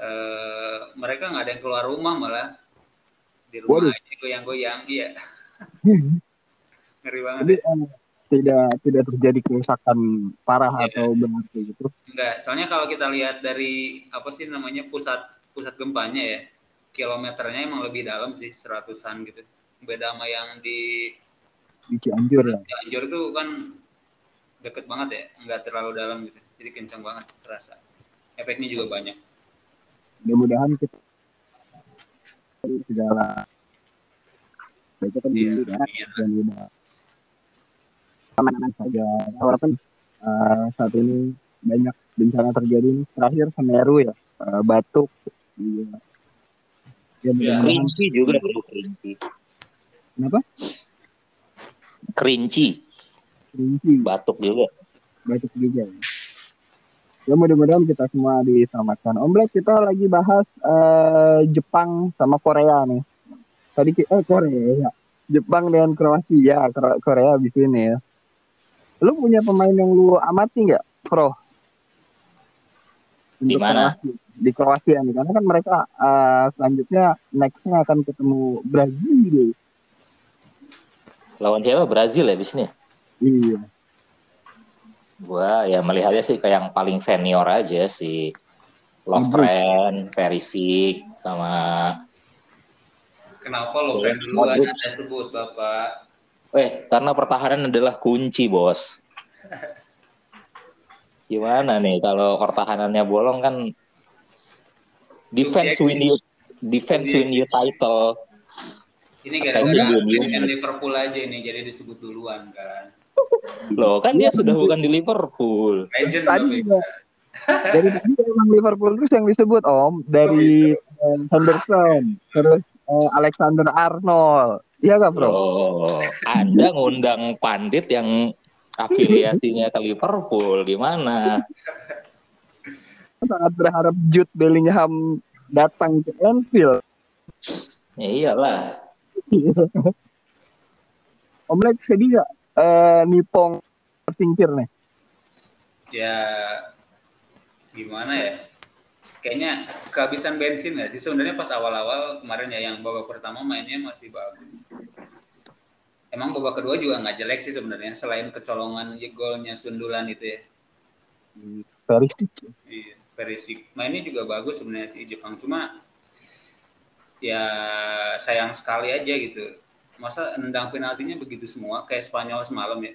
Eh, mereka nggak ada yang keluar rumah malah di rumah Waduh. aja goyang-goyang, iya. <laughs> Ngeri banget. Jadi ya. tidak tidak terjadi kerusakan parah Iya. atau benar gitu. Enggak, soalnya kalau kita lihat dari apa sih namanya pusat pusat gempanya ya kilometernya emang lebih dalam sih seratusan gitu beda sama yang di di Cianjur ya Cianjur itu kan deket banget ya nggak terlalu dalam gitu jadi kencang banget terasa efeknya juga banyak mudah-mudahan kita segala itu kan Iya, dulu ya iya. dan udah aman saja walaupun eh, saat ini banyak bencana terjadi nih. terakhir Semeru ya eh, batuk iya. ya mudah-mudahan Kerinci juga kerinci. kenapa Kerinci, Kerinci, batuk juga. batuk juga. Ya. ya mudah-mudahan kita semua diselamatkan. Om Black kita lagi bahas eh, Jepang sama Korea nih. Tadi eh Korea Jepang dan Kroasia. Kro- Korea abis ini ya. Lu punya pemain yang lu amati nggak Pro Di mana? Di Kroasia nih. Karena kan mereka eh, selanjutnya nextnya akan ketemu Brazil Lawan siapa? Brazil ya di sini. iya Gua ya melihatnya sih kayak yang paling senior aja si Lovren, Perisic, sama kenapa lo friend duluan Modric. anda sebut bapak Eh, karena pertahanan adalah kunci, bos. Gimana nih kalau pertahanannya bolong kan defense win you defense win you title. Ini gara-gara dengan Liverpool aja ini jadi disebut duluan kan Loh, kan dia sudah bukan di Liverpool. legend tadi dari tadi emang Liverpool terus yang disebut Om dari eh, Henderson terus eh, Alexander Arnold iya gak Bro? Oh, Anda ngundang pandit yang afiliasinya ke Liverpool gimana? sangat berharap Jude Bellingham datang ke Anfield Ya iyalah. Om Lex sedih gak eh, Nipong tersingkir nih? Ya gimana ya? Kayaknya kehabisan bensin nggak sih? Sebenarnya pas awal-awal kemarin ya yang babak pertama mainnya masih bagus. Emang babak kedua juga nggak jelek sih sebenarnya selain kecolongan golnya sundulan itu ya. Perisic. Iya, Perisic. Mainnya juga bagus sebenarnya sih Jepang. Cuma ya sayang sekali aja gitu. Masa nendang penaltinya begitu semua kayak Spanyol semalam ya.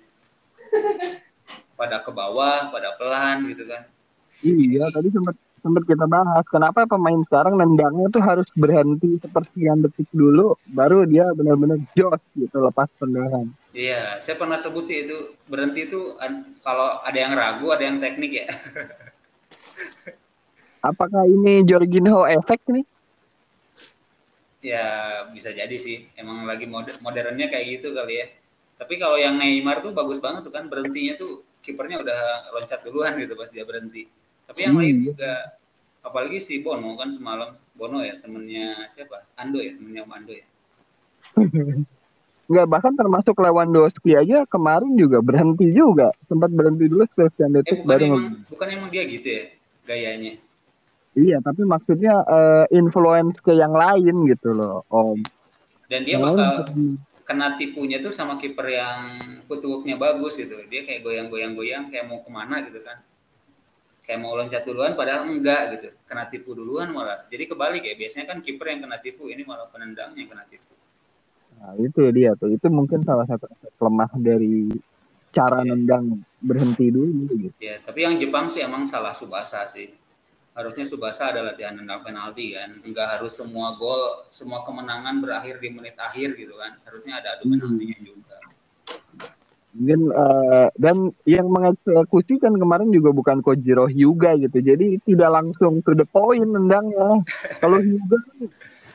<laughs> Pada ke bawah, pada pelan gitu kan. iya tadi sempat sempat kita bahas kenapa pemain sekarang nendangnya tuh harus berhenti sepersekian detik dulu baru dia benar-benar jos gitu lepas tendangan Iya, saya pernah sebut sih itu berhenti itu kalau ada yang ragu, ada yang teknik ya. <laughs> apakah ini Jorginho efek nih ya bisa jadi sih. Emang lagi mod- modernnya kayak gitu kali ya. Tapi kalau yang Neymar tuh bagus banget tuh kan berhentinya tuh kipernya udah loncat duluan gitu pas dia berhenti. Tapi yang Hmm, lain iya. juga apalagi si Bono kan semalam Bono ya temennya siapa? Ando ya temennya Om Ando ya. <laughs> Nggak bahkan termasuk Lewandowski aja kemarin juga berhenti juga sempat berhenti dulu sekian Eh detik bukan baru emang bukan emang dia gitu ya gayanya. Iya tapi maksudnya eh, influence ke yang lain gitu loh om Dan dia Yang bakal kena tipunya tuh sama kiper yang footworknya bagus gitu. Dia kayak goyang-goyang-goyang kayak mau ke mana gitu kan. Kayak mau loncat duluan padahal enggak gitu. Kena tipu duluan malah. Jadi kebalik ya. Biasanya kan kiper yang kena tipu, ini malah penendangnya yang kena tipu. nah itu dia tuh itu mungkin salah satu lemah dari cara Iya. nendang berhenti dulu gitu Ya, tapi yang Jepang sih emang salah Subasa sih. Harusnya Subasa ada latihan nendang penalti kan. Enggak harus semua gol, semua kemenangan berakhir di menit akhir gitu kan. Harusnya ada adu Hmm. penaltinya juga. mungkin eh, dan yang mengeksekusi kan kemarin juga bukan Kojiro Hyuga gitu jadi tidak langsung to the point nendangnya <laughs> kalau Hyuga kan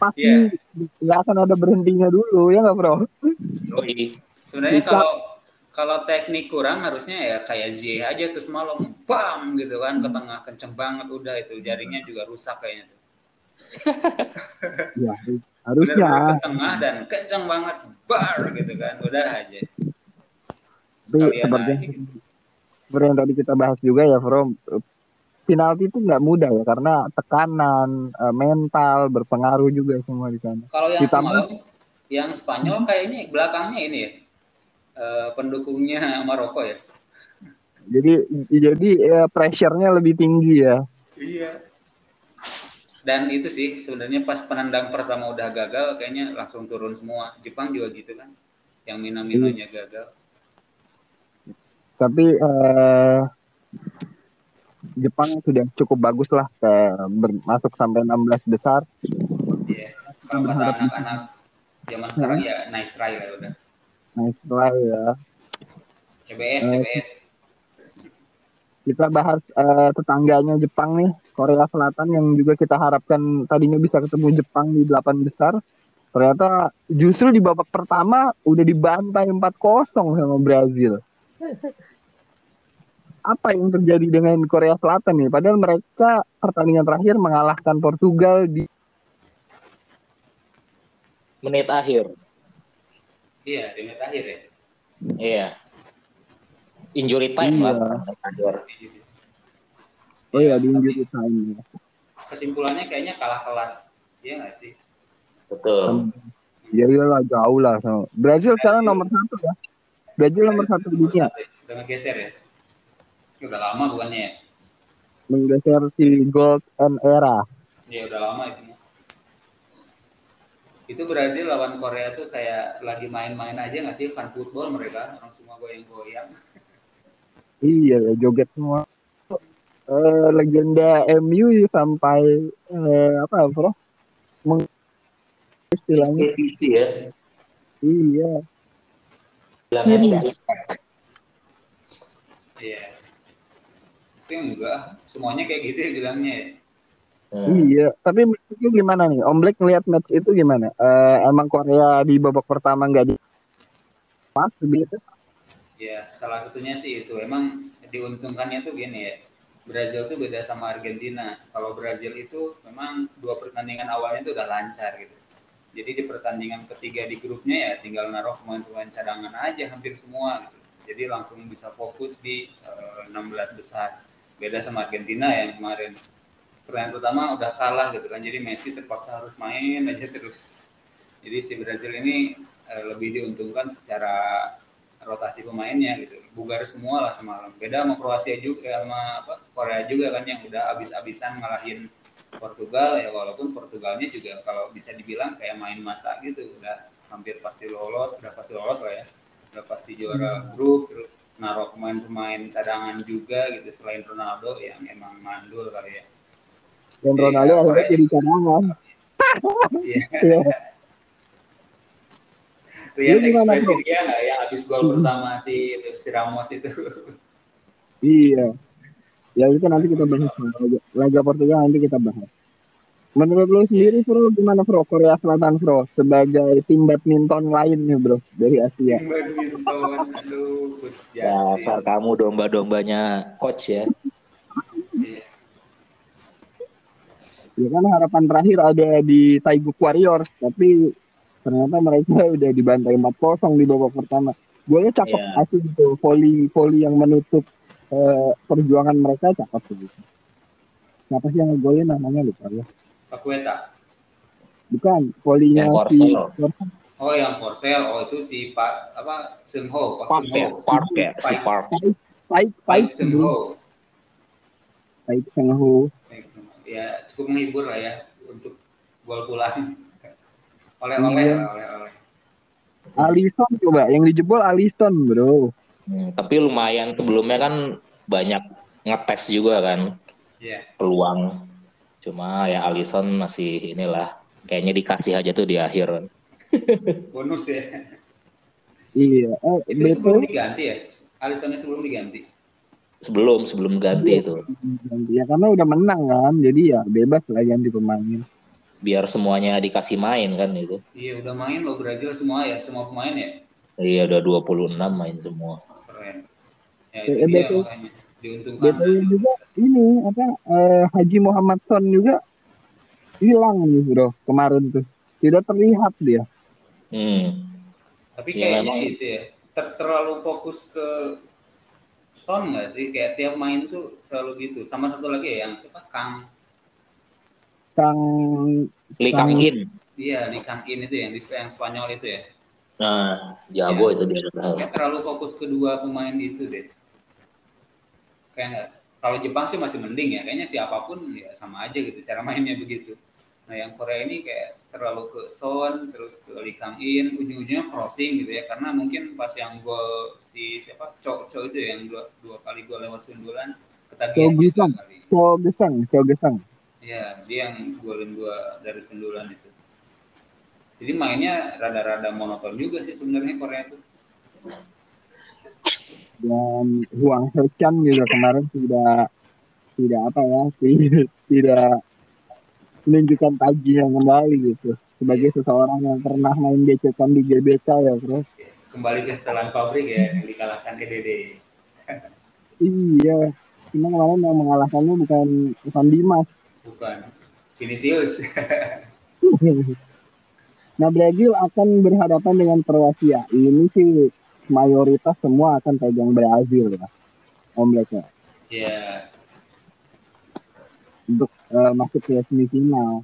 pasti Iya. nggak akan ada berhentinya dulu ya nggak bro Yoi. Sebenarnya kalau kalau teknik kurang harusnya ya kayak Z aja terus malam bam gitu kan ke tengah kenceng banget udah itu jaringnya juga rusak kayaknya tuh. ya harusnya Bener-bener ke tengah dan kenceng banget bar gitu kan udah aja. Tapi seperti, aja gitu. seperti yang tadi kita bahas juga ya, Bro. Penalti itu nggak mudah ya, karena tekanan, eh, mental berpengaruh juga semua di sana. Kalau yang Ditambah- semalam yang Spanyol kayaknya belakangnya ini ya eh, pendukungnya <laughs> Maroko ya. Jadi jadi eh, pressure-nya lebih tinggi ya. Iya. dan itu sih sebenarnya pas penendang pertama udah gagal kayaknya langsung turun semua Jepang juga gitu kan yang Minaminonya gagal Tapi eh, Jepang sudah cukup bagus lah ke ber- masuk sampai 16 besar. Iya. kalau Berharap- anak-anak zaman sekarang ya nice try lah udah Nah, setelah ya CBS Eh, CBS kita bahas eh, tetangganya Jepang nih, Korea Selatan yang juga kita harapkan tadinya bisa ketemu Jepang di 8 besar. Ternyata justru di babak pertama udah dibantai 4-0 sama Brazil. Apa yang terjadi dengan Korea Selatan nih? Padahal mereka pertandingan terakhir mengalahkan Portugal di Menit akhir. Iya di menit akhir ya Iya. Injury time Iya. lah. Oh ya di injury time. ya. kesimpulannya kayaknya kalah kelas iya nggak sih Betul. Ya iyalah jauh lah sama. Brazil sekarang nomor satu ya. Brazil nomor satu di dunia. udah ngegeser ya udah lama bukannya ya Menggeser si Gold and Era. ya udah lama itu. Itu Brazil lawan Korea tuh kayak lagi main-main aja nggak sih fun football mereka orang semua goyang-goyang <laughs> Iya, joget semua. Eh, legenda MU sampai eh, apa, Bro? Meng istilahnya. CTC ya. Iya. Bilangnya Hmm. iya itu enggak semuanya kayak gitu ya bilangnya ya Hmm. Iya, tapi lu gimana nih? Om Black ngeliat match itu gimana? Eh, emang Korea di babak pertama nggak di pas gitu? Ya, salah satunya sih itu. Emang diuntungkannya tuh gini ya. Brazil tuh beda sama Argentina. Kalau Brazil itu memang dua pertandingan awalnya tuh udah lancar gitu. Jadi di pertandingan ketiga di grupnya ya tinggal naruh pemain-pemain cadangan aja hampir semua gitu. Jadi langsung bisa fokus di eh, 16 besar. Beda sama Argentina yang kemarin pertandingan pertama udah kalah gitu kan. Jadi Messi terpaksa harus main aja terus. Jadi si Brazil ini eh, lebih diuntungkan secara rotasi pemainnya gitu. Bugar semua lah semalam. Beda sama Kroasia juga sama apa Korea juga kan yang udah abis-abisan ngalahin Portugal. Ya walaupun Portugalnya juga kalau bisa dibilang kayak main mata gitu. Udah hampir pasti lolos udah pasti lolos lah ya. Udah pasti juara grup terus naruh pemain-pemain cadangan juga gitu. Selain Ronaldo yang emang mandul kali ya Dan Iya, Ronaldo akhirnya Korea. jadi cadangan. Iya. Iya. lihat Lu gimana, ekspresi Bro? dia nggak yang habis gol pertama si si Ramos itu Iya. Ya itu nanti kita bahas laga, laga Portugal nanti kita bahas. Menurut lo sendiri Bro gimana Bro Korea Selatan Bro sebagai tim badminton lain nih Bro dari Asia. badminton Dasar Justin. kamu domba-dombanya coach ya. Iya. Ya kan harapan terakhir ada di Taeguk Warriors tapi ternyata mereka <laughs> udah dibantai 4-0 di babak pertama. Gue cakep Iya. asli itu volley volley yang menutup eh, perjuangan mereka cakep gitu. Siapa sih yang ngegolin namanya lupa ya. Pakueta. Bukan volleynya Yang si. Oh yang Korsel, oh itu si Pak apa Seung Ho, Pak Park Seung ya, Ho. Park ya, si Park. Pak Taik Seung Ho. Ho. Ya cukup menghibur lah ya untuk gol pulang. <laughs> Oleh-oleh Iya. oleh-oleh. Alisson coba yang dijebol Alisson bro. Hmm, tapi lumayan sebelumnya kan banyak ngetes juga kan Iya. peluang. Cuma ya Alisson masih inilah kayaknya dikasih aja tuh di akhir. <laughs> Bonus ya. Iya. Eh, Itu sebelum diganti ya. Alissonnya sebelum diganti. Sebelum sebelum ganti itu. ya karena udah menang kan, jadi ya bebas lah ganti pemain. Biar semuanya dikasih main kan itu. Iya udah main loh Brazil semua ya, semua pemain ya. Iya udah 26 main semua. Keren. Ya Eh, itu eh, dia betul. makanya diuntungkan. Juga ini apa eh, Haji Muhammad Son juga hilang nih bro kemarin tuh. Tidak terlihat dia. Hmm. Tapi Ya, kayaknya memang. itu ya ter- terlalu fokus ke Son nggak sih? Kayak tiap main tuh selalu gitu. Sama satu lagi ya yang siapa? Kang. Kang Lee Kang In. Iya di Kang In itu yang di yang Spanyol itu ya. Nah, jago itu dia. Kayak terlalu fokus kedua pemain itu deh. Kayak kalau Jepang sih masih mending ya kayaknya siapa pun ya sama aja gitu cara mainnya begitu nah yang Korea ini kayak terlalu ke Son terus ke Lee Kang In ujung-ujungnya crossing gitu ya. Karena mungkin pas yang gol si siapa? Cok Cok itu ya, yang dua, dua kali gol lewat sundulan ketagihan Cho Gesang. kali. Cho Gesang, Cho Gesang. ya dia yang golin dua dari sundulan itu. Jadi mainnya rada-rada monoton juga sih sebenarnya Korea itu. Dan Huang Hechan juga kemarin tidak tidak apa ya, <laughs> tidak, menunjukkan tajinya kembali gitu. Sebagai seseorang yang pernah main gecekan di GBK ya, bro. kembali ke setelan pabrik ya yang dikalahkan EDD <laughs> Iya. Cuma kemarin yang mengalahkannya bukan bukan Dimas. bukan Vinicius <laughs> Nah, Brazil akan berhadapan dengan Kroasia. Ini sih mayoritas semua akan pegang Brazil ya. Om ya. ya Untuk eh, masuk ke semifinal.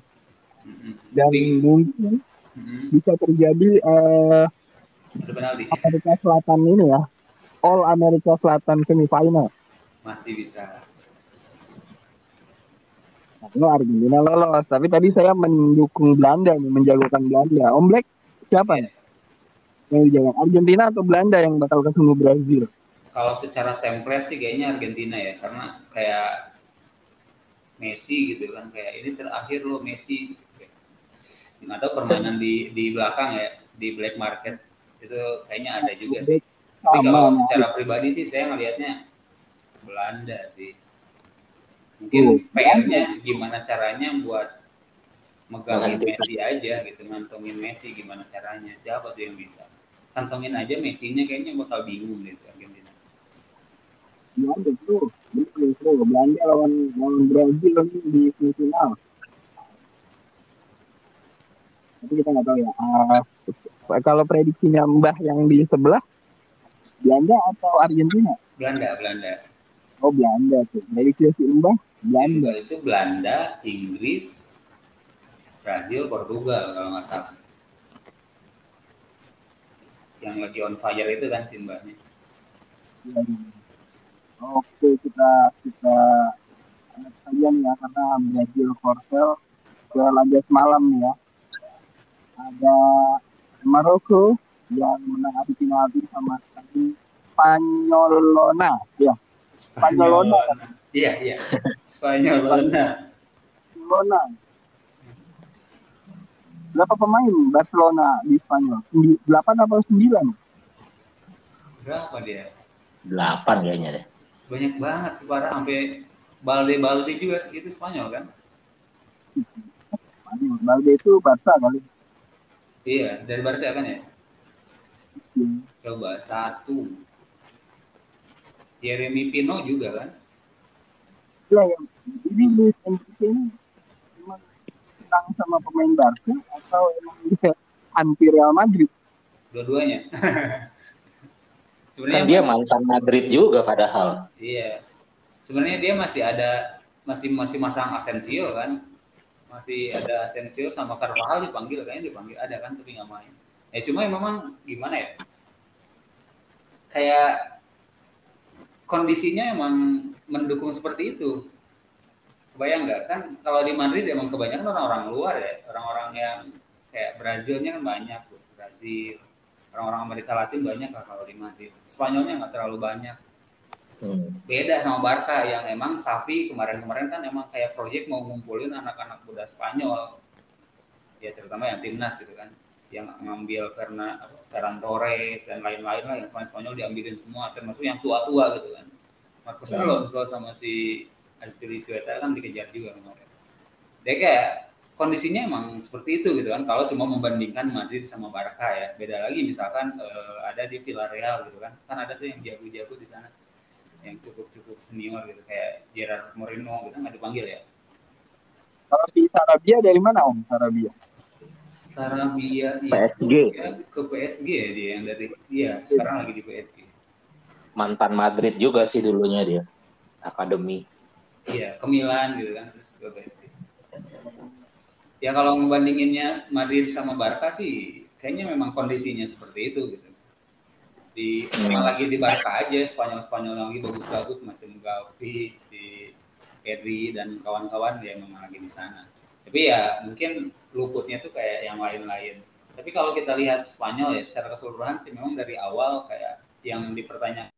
Dan mungkin mm-mm. bisa terjadi eh, penalti Amerika Selatan ini ya. All Amerika Selatan semifinal. masih bisa Nah, lo Argentina lolos. Tapi tadi saya mendukung Belanda nih, menjagokan Belanda. Om Black siapa nih? Yang dijagokan Argentina atau Belanda yang bakal ketemu Brazil? kalau secara template sih kayaknya Argentina ya karena kayak Messi gitu kan kayak ini terakhir lo Messi atau permainan di di belakang ya di black market itu kayaknya ada juga sih. Tapi kalau secara pribadi sih saya ngelihatnya Belanda sih. Mungkin PR-nya gimana caranya buat megangin. Messi aja gitu ngantongin Messi gimana caranya siapa tuh yang bisa? Kantongin aja Messi-nya kayaknya bakal bingung gitu Argentina. Tuh, betul tuh. Belanda lawan lawan Brazil di semifinal. Tapi kita nggak tahu ya. Ah, kalau prediksinya Mbah yang di sebelah, Belanda atau Argentina? Belanda Belanda Oh Belanda tuh. Prediksi si Mbah, Belanda. Itu Belanda, Inggris, Brazil, Portugal kalau nggak salah. Yang lagi on fire itu kan simbahnya. Oke kita kita nih ya karena Brazil Portugal ke laga semalam ya. Ada Maroko yang menang adu penalti sama tadi Spanyolona ya Spanyolona. Iya, iya. Spanyolona. Barcelona. Berapa pemain Barcelona di Spanyol? Sembi- Delapan atau sembilan? Berapa dia? Delapan kayaknya deh. Banyak banget sih parah sampai Balde-Balde juga itu Spanyol kan? Balde itu Barca kali. Iya, dari Barca kan ya? Ya. Coba satu. Jeremy Pino juga kan? Ya, yang ini Luis Enrique ini memang senang sama pemain Barca atau emang dia anti Real Madrid? Dua-duanya. <laughs> Kan Sebenarnya dia mantan Madrid juga padahal. Iya. Sebenarnya dia masih ada masih masih masang Asensio kan. Masih ada Asensio sama Carvajal dipanggil kayaknya dipanggil ada kan tapi nggak main. Ya cuma ya memang gimana ya? Kayak kondisinya emang mendukung seperti itu. Kebayang nggak kan kalau di Madrid emang kebanyakan orang-orang luar ya, orang-orang yang kayak Brazilnya kan banyak Brazil, orang-orang Amerika Latin banyak lah kalau di Madrid. Spanyolnya nggak terlalu banyak Hmm. beda sama Barca yang emang Safi kemarin-kemarin kan emang kayak proyek mau ngumpulin anak-anak muda Spanyol ya terutama yang timnas gitu kan yang ngambil karena Ferran Torres dan lain-lain lah yang Spanyol Spanyol diambilin semua termasuk yang tua-tua gitu kan Marcos Hmm. Alonso sama si Azpilicueta kan dikejar juga kemarin dia kayak kondisinya emang seperti itu gitu kan. Kalau cuma membandingkan Madrid sama Barca ya beda lagi misalkan eh, ada di Villarreal gitu kan. Kan ada tuh yang jago-jago di sana yang cukup-cukup senior gitu kayak Gerard Moreno gitu nggak dipanggil ya? Kalau di Sarabia dari mana Om? Sarabia? Sarabia PSG Ya, ke PSG ya dia yang dari iya sekarang lagi di PSG mantan Madrid juga sih dulunya dia. Akademi. iya ke Milan gitu kan terus ke PSG ya kalau ngebandinginnya Madrid sama Barca sih kayaknya memang kondisinya seperti itu gitu di Hmm. emang lagi di Barca aja Spanyol Spanyol yang lagi bagus-bagus macam Gavi si Pedri dan kawan-kawan ya memang lagi di sana. Tapi ya mungkin luputnya tuh kayak yang lain-lain. Tapi kalau kita lihat Spanyol ya secara keseluruhan sih memang dari awal kayak yang dipertanyakan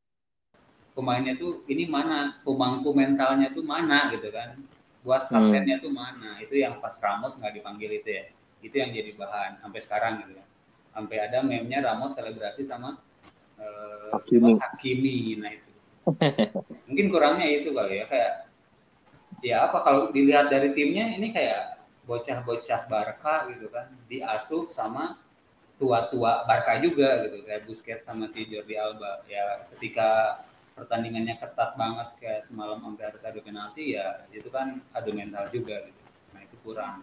pemainnya tuh ini mana pemangku mentalnya tuh mana gitu kan buat kaptennya tuh mana? Itu yang pas Ramos nggak dipanggil itu ya? Itu yang jadi bahan sampai sekarang gitu ya. Sampai ada meme-nya Ramos selebrasi sama uh, Hakimi. Hakimi. Nah itu. <laughs> Mungkin kurangnya itu kali ya kayak ya apa kalau dilihat dari timnya ini kayak bocah-bocah Barca gitu kan. Diasuh sama tua-tua Barca juga gitu kayak Busquets sama si Jordi Alba. Ya ketika pertandingannya ketat banget kayak semalam sampai harus adu penalti ya itu kan adu mental juga gitu. Nah itu kurang.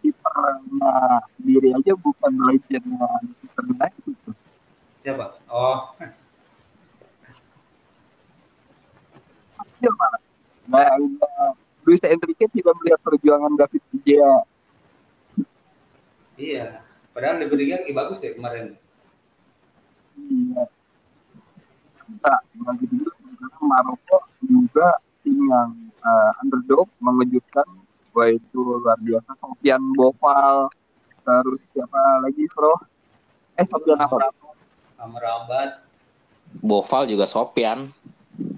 Kipernya diri aja bukan legendnya Manchester United siapa? Oh. Malah. Nah, udah Luis Enrique tidak melihat perjuangan David Gea. iya. Padahal Liga lagi bagus ya kemarin. Iya. Nah, bagi dia karena Maroko juga tim yang eh, underdog mengejutkan. Bahwa itu luar biasa. Sofian Bofal terus siapa lagi Bro? Eh Sofian apa? Amrabat. Boval juga Sopian.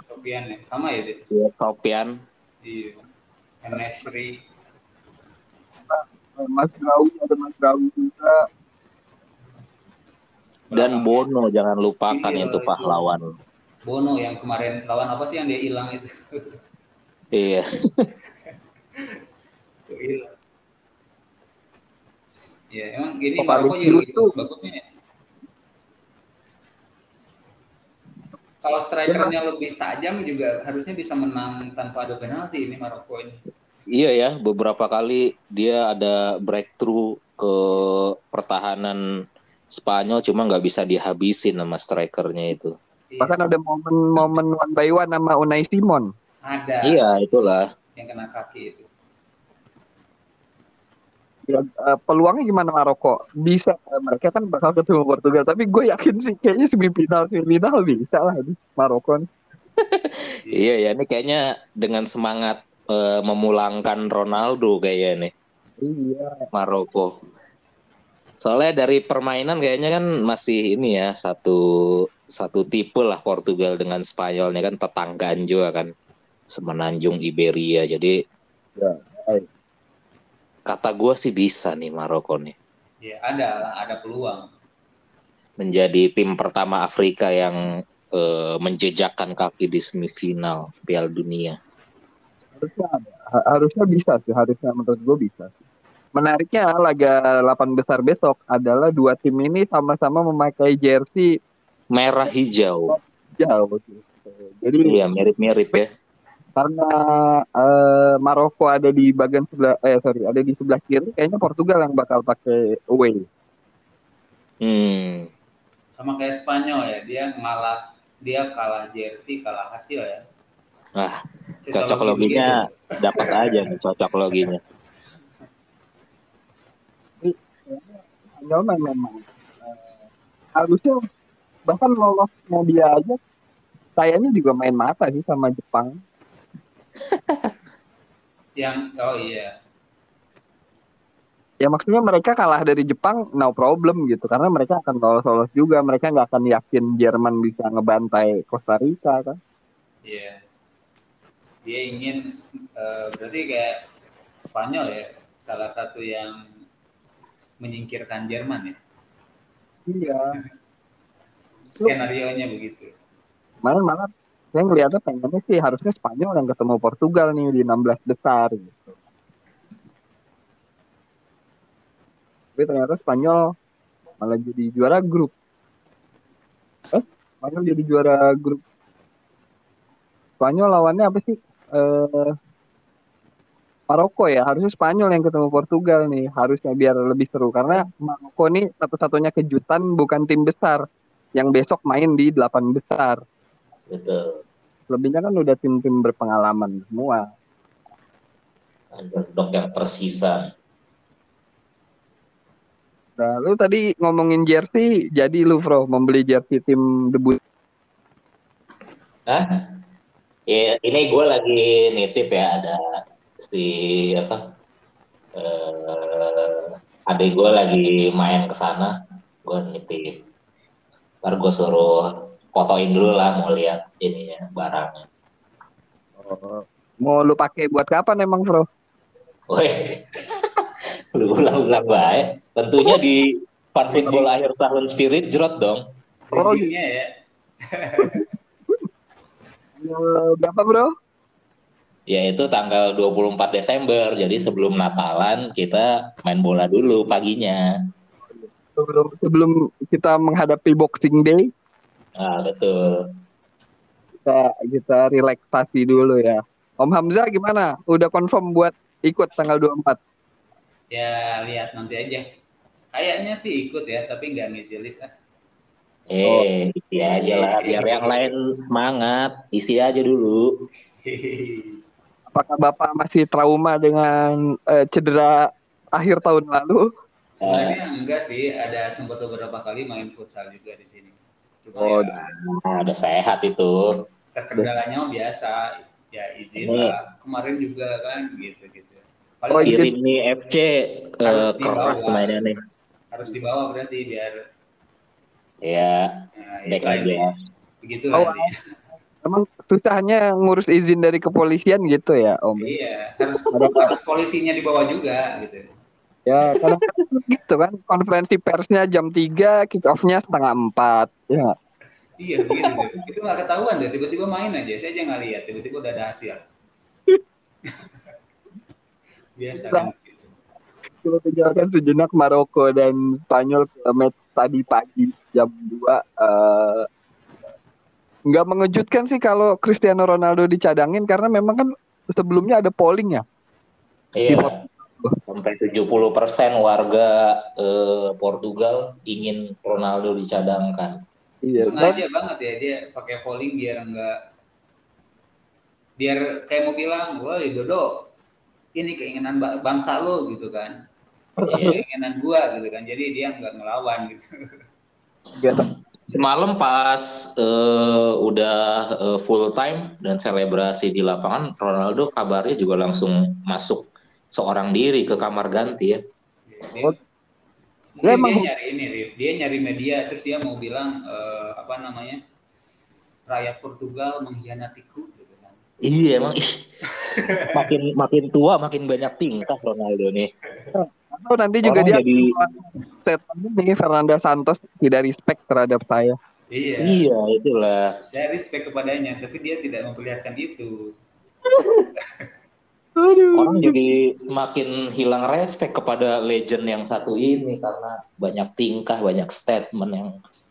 Sofian ya? Sama ya dia Iya, Sopian. di Enesri. Mas Rawi ada Mas Rawi juga Dan Bono jangan lupakan Iya, itu itu. pahlawan. Bono yang kemarin lawan apa sih yang dia hilang itu <laughs> Iya. Itu hilang ya emang gini Oh, Maroko juga tuh. bagusnya ya kalau strikernya lebih tajam juga harusnya bisa menang tanpa ada penalti ini Maroko ini Iya ya, beberapa kali dia ada breakthrough ke pertahanan Spanyol cuma nggak bisa dihabisin sama strikernya itu. Iya, bahkan ada momen-momen one by one sama Unai Simon ada Iya, itulah. yang kena kaki itu ya, eh, peluangnya gimana Maroko bisa eh, mereka kan bakal ketemu Portugal tapi gue yakin sih kayaknya semifinal semifinal bisa lah di Maroko nih. <laughs> Iya ya, ini kayaknya dengan semangat eh, memulangkan Ronaldo kayaknya nih iya Maroko. Soalnya dari permainan kayaknya kan masih ini ya satu satu tipe lah Portugal dengan Spanyolnya kan tetanggaan juga kan. Semenanjung Iberia. Jadi Ya, kata gue sih bisa nih Maroko nih. Ya ada lah ada peluang. Menjadi tim pertama Afrika yang eh, menjejakkan kaki di semifinal Piala Dunia. harusnya ada. Harusnya bisa sih. Harusnya menurut gue bisa menariknya laga 8 besar besok adalah dua tim ini sama-sama memakai jersey Merah hijau. jauh gitu. jadi Iya, mirip-mirip ya. karena eh, Maroko ada di bagian sebelah eh sorry ada di sebelah kiri kayaknya Portugal yang bakal pakai away Hmm. sama kayak Spanyol ya dia ngalah dia kalah jersey kalah hasil ya Ah, Cocok cocok logi loginya dapat aja nih cocok loginya. Spanyol mah memang. Eh, harusnya bahkan lolosnya dia aja kayaknya juga main mata sih sama Jepang. <laughs> Yang oh iya. Ya maksudnya mereka kalah dari Jepang no problem gitu. Karena mereka akan lolos-lolos juga. Mereka nggak akan yakin Jerman bisa ngebantai Costa Rica kan? Iya. Dia ingin eh, berarti kayak Spanyol ya? Salah satu yang menyingkirkan Jerman ya? Iya. Skenario nya begitu. Malah malah saya ngeliatnya pengennya sih harusnya Spanyol yang ketemu Portugal nih di 16 besar gitu. Tapi ternyata Spanyol malah jadi juara grup. Eh Spanyol jadi juara grup. Spanyol lawannya apa sih? Eh Maroko ya harusnya Spanyol yang ketemu Portugal nih harusnya biar lebih seru karena Maroko nih satu-satunya kejutan bukan tim besar yang besok main di delapan besar Betul. lebihnya kan udah tim-tim berpengalaman semua Underdog yang tersisa. nah lu tadi ngomongin jersey jadi lu bro membeli jersey tim debut Hah? Ya, ini gue lagi nitip ya ada si apa eh adik gue lagi main ke sana, gue nitip. Ntar gue suruh fotoin dulu lah mau lihat ininya barangnya. Oh, mau lu pakai buat kapan emang, Bro? Woi, <laughs> lu ulang-ulang baik. Tentunya di Fun Football akhir tahun Spirit jerot dong. Oh, Bridgingnya ya. <laughs> Berapa, Bro? Yaitu tanggal 24 Desember. Jadi sebelum Natalan kita main bola dulu paginya. Sebelum sebelum kita menghadapi Boxing Day, Ah, betul. kita kita relaksasi dulu ya. Om Hamzah gimana? Udah confirm buat ikut tanggal 24? Ya lihat nanti aja. Kayaknya sih ikut ya, tapi nggak ngisi list ah. Eh, isi aja lah. Biar yang lain semangat. Isi aja dulu. <laughs> Apakah Bapak masih trauma dengan eh, cedera akhir tahun lalu? Sebenarnya enggak sih, ada sempat beberapa kali main futsal juga di sini. Cuma Oh, ya, Nah, udah sehat itu. terkendalanya biasa, ya izin lah. Kemarin juga kan gitu-gitu. Oh, Paling iya. Kirim nih FC ke Harus keras dibawa. mainnya nih. harus dibawa berarti biar Ya, nah, back itu aja. Begitu Oh. Emang susahnya ngurus izin dari kepolisian gitu ya, Om? Iya, harus harus polisinya dibawa juga gitu. Ya, kadang-kadang gitu kan, konferensi persnya jam 3, kick off-nya setengah 4. Ya, Iya tuh. Itu nggak ketahuan tuh, tiba-tiba main aja. Saya aja nggak lihat, tiba-tiba udah ada hasil. <laughs> Biasa kan. gitu. kita tinggalkan sejenak Maroko dan Spanyol ke match tadi pagi jam 2. eh, nggak mengejutkan sih kalau Cristiano Ronaldo dicadangin karena memang kan sebelumnya ada polling ya. Iya. Sampai 70% warga eh, Portugal ingin Ronaldo dicadangkan. Iya, Sengaja banget ya dia pakai polling biar enggak biar kayak mau bilang, woi Dodo, ini keinginan ba- bangsa lo gitu kan. Iya. Keinginan gua gitu kan. Jadi dia nggak ngelawan gitu. biar Semalam pas eh, udah eh, full time dan selebrasi di lapangan, Ronaldo kabarnya juga langsung masuk seorang diri ke kamar ganti ya. Dia, Oh. mungkin Dia emang- dia nyari ini, Rif. dia nyari media terus dia mau bilang eh, apa namanya rakyat Portugal mengkhianatiku gitu kan. Iya emang <laughs> makin makin tua makin banyak tingkah Ronaldo nih. <laughs> atau nanti juga dia jadi statement nih Fernanda Santos tidak respect terhadap saya. Iya. iya itulah. Saya respect kepadanya, tapi dia tidak memperlihatkan itu. <laughs> Aduh. Orang jadi semakin hilang respect kepada legend yang satu ini karena banyak tingkah, banyak statement yang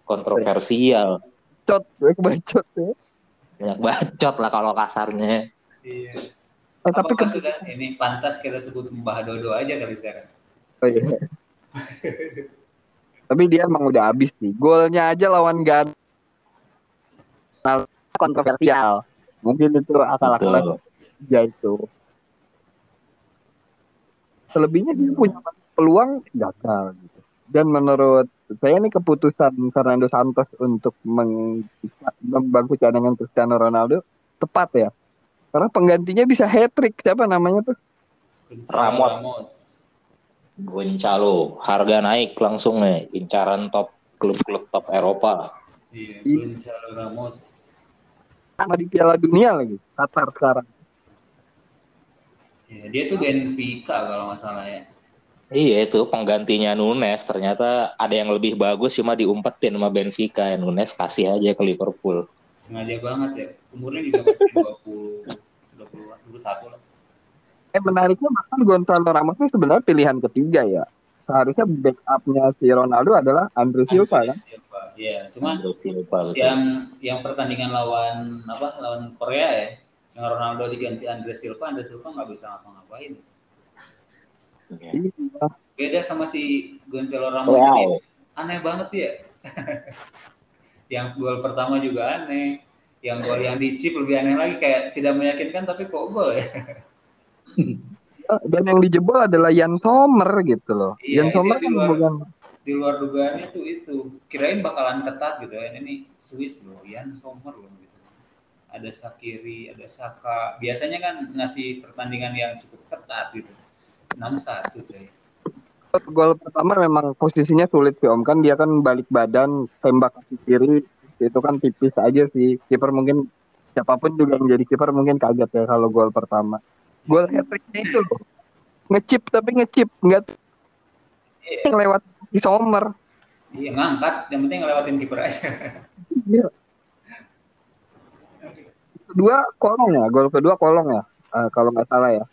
kontroversial. Bacot, gue bacot ya. Banyak bacot lah kalau kasarnya. Iya. Eh, tapi Apakah ke- sudah ini pantas kita sebut Mbah Dodo aja kali sekarang? Oh, iya. Tapi dia emang udah habis sih. Golnya aja lawan Ghana kontroversial. Mungkin itu akal-akalan dia itu. Selebihnya dia punya peluang gagal gitu. Dan menurut saya ini keputusan Fernando Santos untuk meng- membangku cadangan Cristiano Ronaldo tepat ya. Karena penggantinya bisa hat trick siapa namanya tuh? Ramon. Ramos. Goncalo, harga naik langsung nih, incaran top klub-klub top Eropa. Iya, Iya. Gonzalo Ramos. Sama di Piala Dunia lagi, Qatar sekarang. Iya, dia tuh Benfica kalau nggak salah ya. Iya itu penggantinya Nunes ternyata ada yang lebih bagus cuma diumpetin sama Benfica ya Nunes kasih aja ke Liverpool. Sengaja banget ya. Umurnya juga masih 20 20 21 lah. Eh menariknya bahkan Gonzalo Ramos ini sebenarnya pilihan ketiga ya. Seharusnya backupnya si Ronaldo adalah Andre Silva kan. Silva. Iya, cuma Silva, yang yang pertandingan lawan apa lawan Korea ya yang Ronaldo diganti Andre Silva Andre Silva nggak bisa ngapa-ngapain Iya. Iya. beda sama si Gonzalo Ramos Wow. ini aneh banget ya <laughs> yang gol pertama juga aneh yang gol yang dicip lebih aneh lagi kayak tidak meyakinkan tapi kok gol ya <laughs> Dan yang dijebol adalah Jan Sommer gitu loh. Iya, itu Sommer di kan luar- bukan di luar dugaannya tuh itu kirain bakalan ketat gitu ya ini Swiss loh Jan Sommer loh gitu ada Sakiri, ada Saka. Biasanya kan ngasih pertandingan yang cukup ketat gitu. 6-1 coy. Gol pertama memang posisinya sulit sih Om kan dia kan balik badan tembak ke kiri itu kan tipis aja sih kiper mungkin siapa pun juga yang jadi kiper mungkin kaget ya kalau gol pertama gol hat tricknya itu loh ngecip tapi ngecip nggak Iya, lewat di Sommer iya ngangkat, yang penting ngelewatin kiper aja. Iya. kedua kolong ya gol kedua kolong ya Eh, kalau nggak salah ya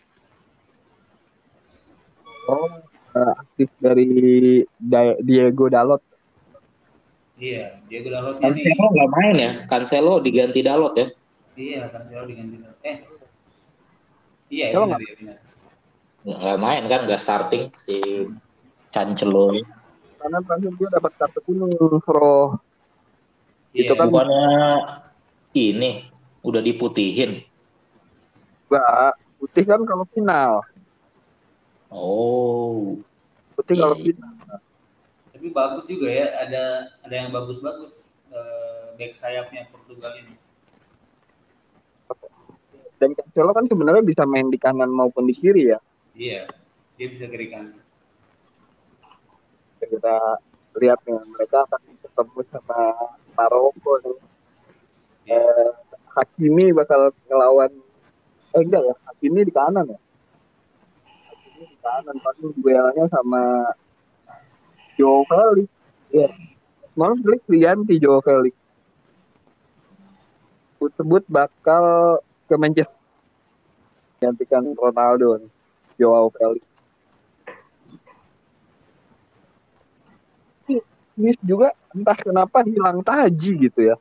oh eh, aktif dari Da- Diego Dalot iya, lotnya nih. Cancelo nggak main ya? Cancelo diganti Dalot ya? Iya, Cancelo diganti. Eh. Iya, Cancelo benar, iya, benar. Nggak main kan? Nggak starting si Cancelo. karena terakhir dia dapat kartu kuning Pro Iya, Itu kan- Bukannya ini udah diputihin. Enggak, putih kan kalau final Oh, putih kalau Iya. final tapi bagus juga ya, ada ada yang bagus-bagus eh, back sayapnya Portugal ini. Dan Cancelo kan sebenarnya bisa main di kanan maupun di kiri ya Iya, dia bisa kiri kanan. kita lihat nih mereka akan ketemu sama Maroko nih. Iya. Eh, Hakimi bakal ngelawan eh enggak ya Hakimi di kanan ya Hakimi di kanan pasti duelnya sama Joe Felix ya malah Felix diganti Joe Felix sebut bakal ke Manchester gantikan Ronaldo Joao Felix Smith juga entah kenapa hilang taji gitu ya.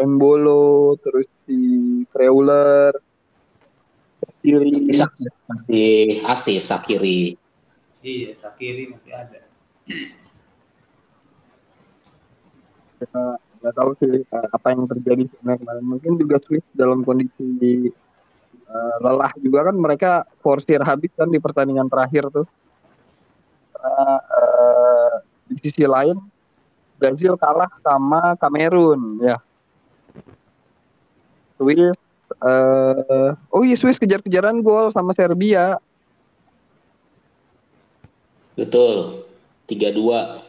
Embolo, terus si Kreuler, kiri, bisa masih asis Sakiri. Iya, Sakiri masih ada. Nggak tahu sih eh, apa yang terjadi sebenarnya kemarin. Mungkin juga Swiss dalam kondisi eh, lelah juga kan mereka forsir habis kan di pertandingan terakhir tuh. Karena eh, di sisi lain Brazil kalah sama Kamerun ya. Swiss eh oh iya Swiss kejar-kejaran gol sama Serbia. Betul. 3-2.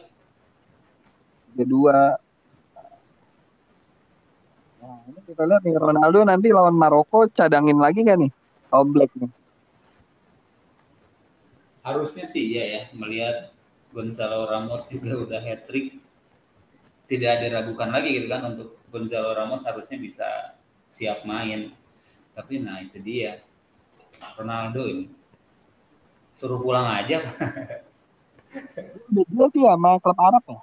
kedua. Nah, ini kita lihat nih Ronaldo nanti lawan Maroko cadangin lagi kan nih? All Black nih. Harusnya sih iya ya, melihat Gonzalo Ramos juga <laughs> udah hat trick. Tidak diragukan lagi gitu kan untuk Gonzalo Ramos harusnya bisa siap main. Tapi nah itu dia. Ronaldo ini suruh pulang aja. Dia sih sama klub Arab ya.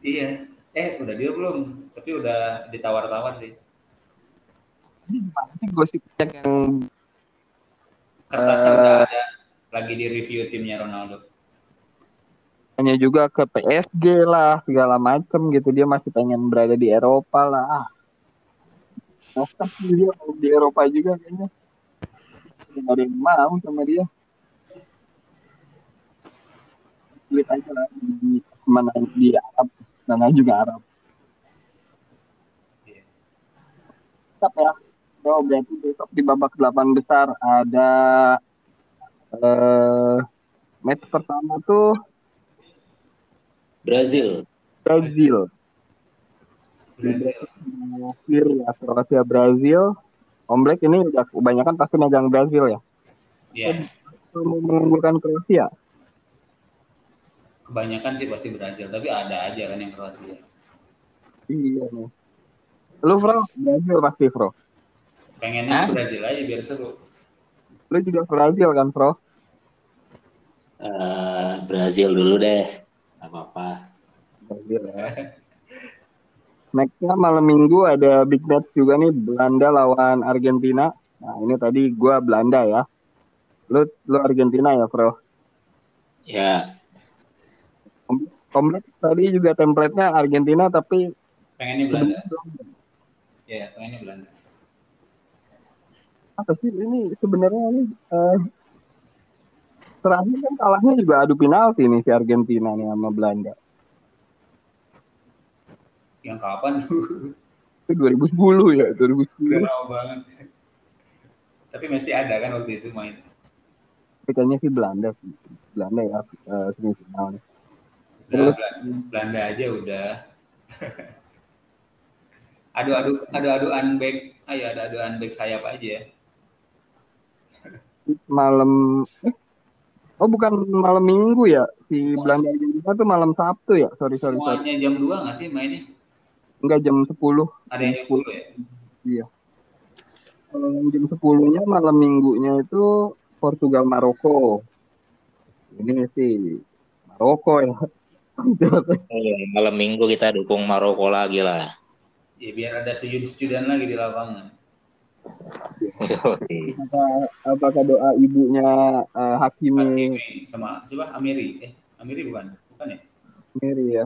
iya. Eh udah dia belum, tapi udah ditawar-tawar sih. Ini gosip yang Kertasnya Eh. udah ada lagi di review timnya Ronaldo. hanya juga ke PSG lah segala macem gitu dia masih pengen berada di Eropa lah. Ah. Sih dia di Eropa juga kayaknya. Gak ada yang mau sama dia. Sulit aja lah di mana di Arab mana juga Arab. Iya. Tetap ya. Oh, berarti besok di babak delapan besar ada eh match pertama tuh Brazil. Brazil. Brazil. Ya Kroasia Brazil. Om Black ini udah kebanyakan pasti megang Brazil ya. Iya. Mau mengunggulkan Kroasia. Kebanyakan sih pasti Brazil, tapi ada aja kan yang Kroasia. Iya nih. Lu Bro, Brazil pasti Bro. Pengennya Hah? sih Brazil aja biar seru. Lu juga Brazil kan Bro? Eh, Brazil dulu deh. Gak apa-apa. Brazil ya. Nextnya malam minggu ada big match juga nih Belanda lawan Argentina. Nah ini tadi gua Belanda ya. Lu lu Argentina ya Bro. Ya, Komplek tadi juga template-nya Argentina tapi Pengennya Belanda. Iya, pengennya Belanda. apa sih ini sebenarnya nih eh, terakhir kan kalahnya juga adu penalti nih si Argentina nih sama Belanda. Yang kapan tuh? Itu 2010 ya, 2010. Udah lama banget. Tapi masih ada kan waktu itu main. Kayaknya sih Belanda sih. Belanda ya eh, semifinal. Udah, Belanda aja udah. <laughs> adu-adu adu-aduan back, ayo ada aduan back sayap aja ya. malam eh, oh bukan malam Minggu ya. Si Semua- Belanda Argentina tuh malam Sabtu ya. Sorry sorry sorry. Semuanya jam 2 nggak sih mainnya? Enggak jam 10. Ada yang jam 10 ya? Iya. Kalau jam 10-nya malam minggunya itu Portugal Maroko. Ini sih Maroko ya. Eh, malam minggu kita dukung Maroko lagi lah. Ya biar ada sejud-sejudan lagi di lapangan. Yoi. Apakah, apakah doa ibunya eh, Hakimi Hakimi sama siapa? Amiri. Eh, Amiri bukan? Bukan ya? sendiri ya?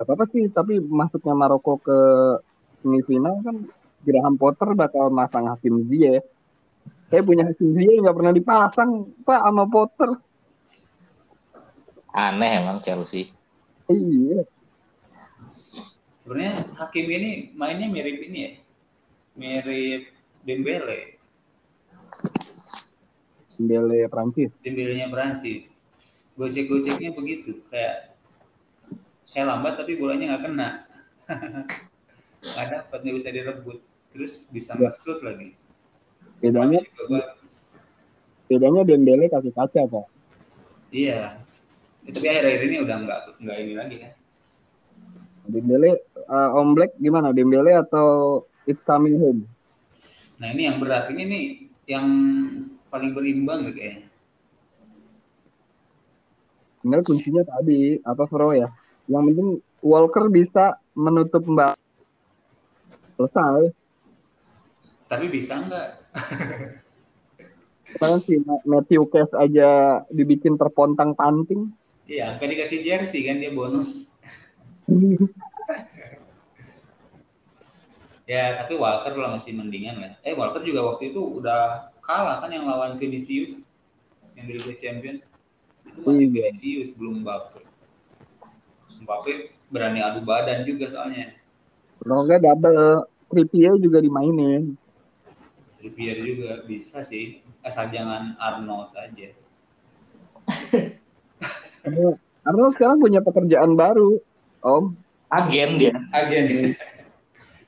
Gak apa-apa sih, tapi masuknya Maroko ke semifinal kan Graham Potter bakal masang Hakim Ziyech. Saya punya Hakim Ziyech nggak pernah dipasang Pak sama Potter. Aneh emang Chelsea. Iya. Sebenarnya Hakimi ini mainnya mirip ini ya. Mirip Dembele. Dembele Prancis. Dembele-nya Prancis. Gocek-goceknya begitu. Kayak kayak lambat tapi bolanya nggak kena. <laughs> nggak dapat, nggak bisa direbut. Terus bisa Ya. nge-shoot lagi. Bedanya bedanya Dembele kaki kaca Pak. Iya. Tapi akhir-akhir ini udah nggak nggak ini lagi kan. Dembele eh, Om Black gimana? Dembele atau It's Coming Home? Nah ini yang berat ini nih yang paling berimbang kayaknya. Tinggal kuncinya tadi apa Bro ya? Yang penting Walker bisa menutup Mbak selesai. Tapi bisa nggak? Karena si Ma- Matthew Case aja dibikin terpontang panting. Iya, sampai dikasih jersey kan dia bonus. <laughs> Ya, tapi Walker lah masih mendingan lah. Eh, Walker juga waktu itu udah kalah kan yang lawan Vinicius yang di Liga Champion. Itu masih Iya. Vinicius belum Mbappe. Mbappe berani adu badan juga soalnya. Kalau nggak double, Trippier juga dimainin. Trippier juga bisa sih, asal jangan Arnold aja. <laughs> Karena Arnold sekarang punya pekerjaan baru, Om. Agen dia. Agen.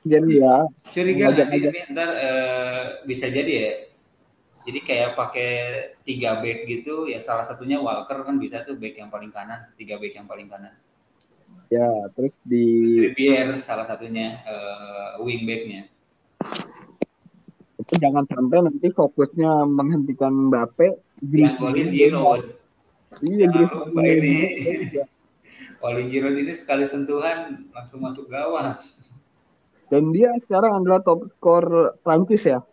Jadi ya, Curiga nggak sih ini ntar eh, bisa jadi ya. Jadi kayak pakai tiga back gitu, ya salah satunya Walker kan bisa tuh back yang paling kanan, tiga back yang paling kanan. ya terus di Trippier salah satunya eh, wing backnya. itu jangan sampai nanti fokusnya menghentikan Mbappe. Yang golin Giroud. Iya, Griezmann lupa ini. Oleh Giroud ini sekali sentuhan langsung masuk gawang. Dan dia sekarang adalah top skor Prancis ya.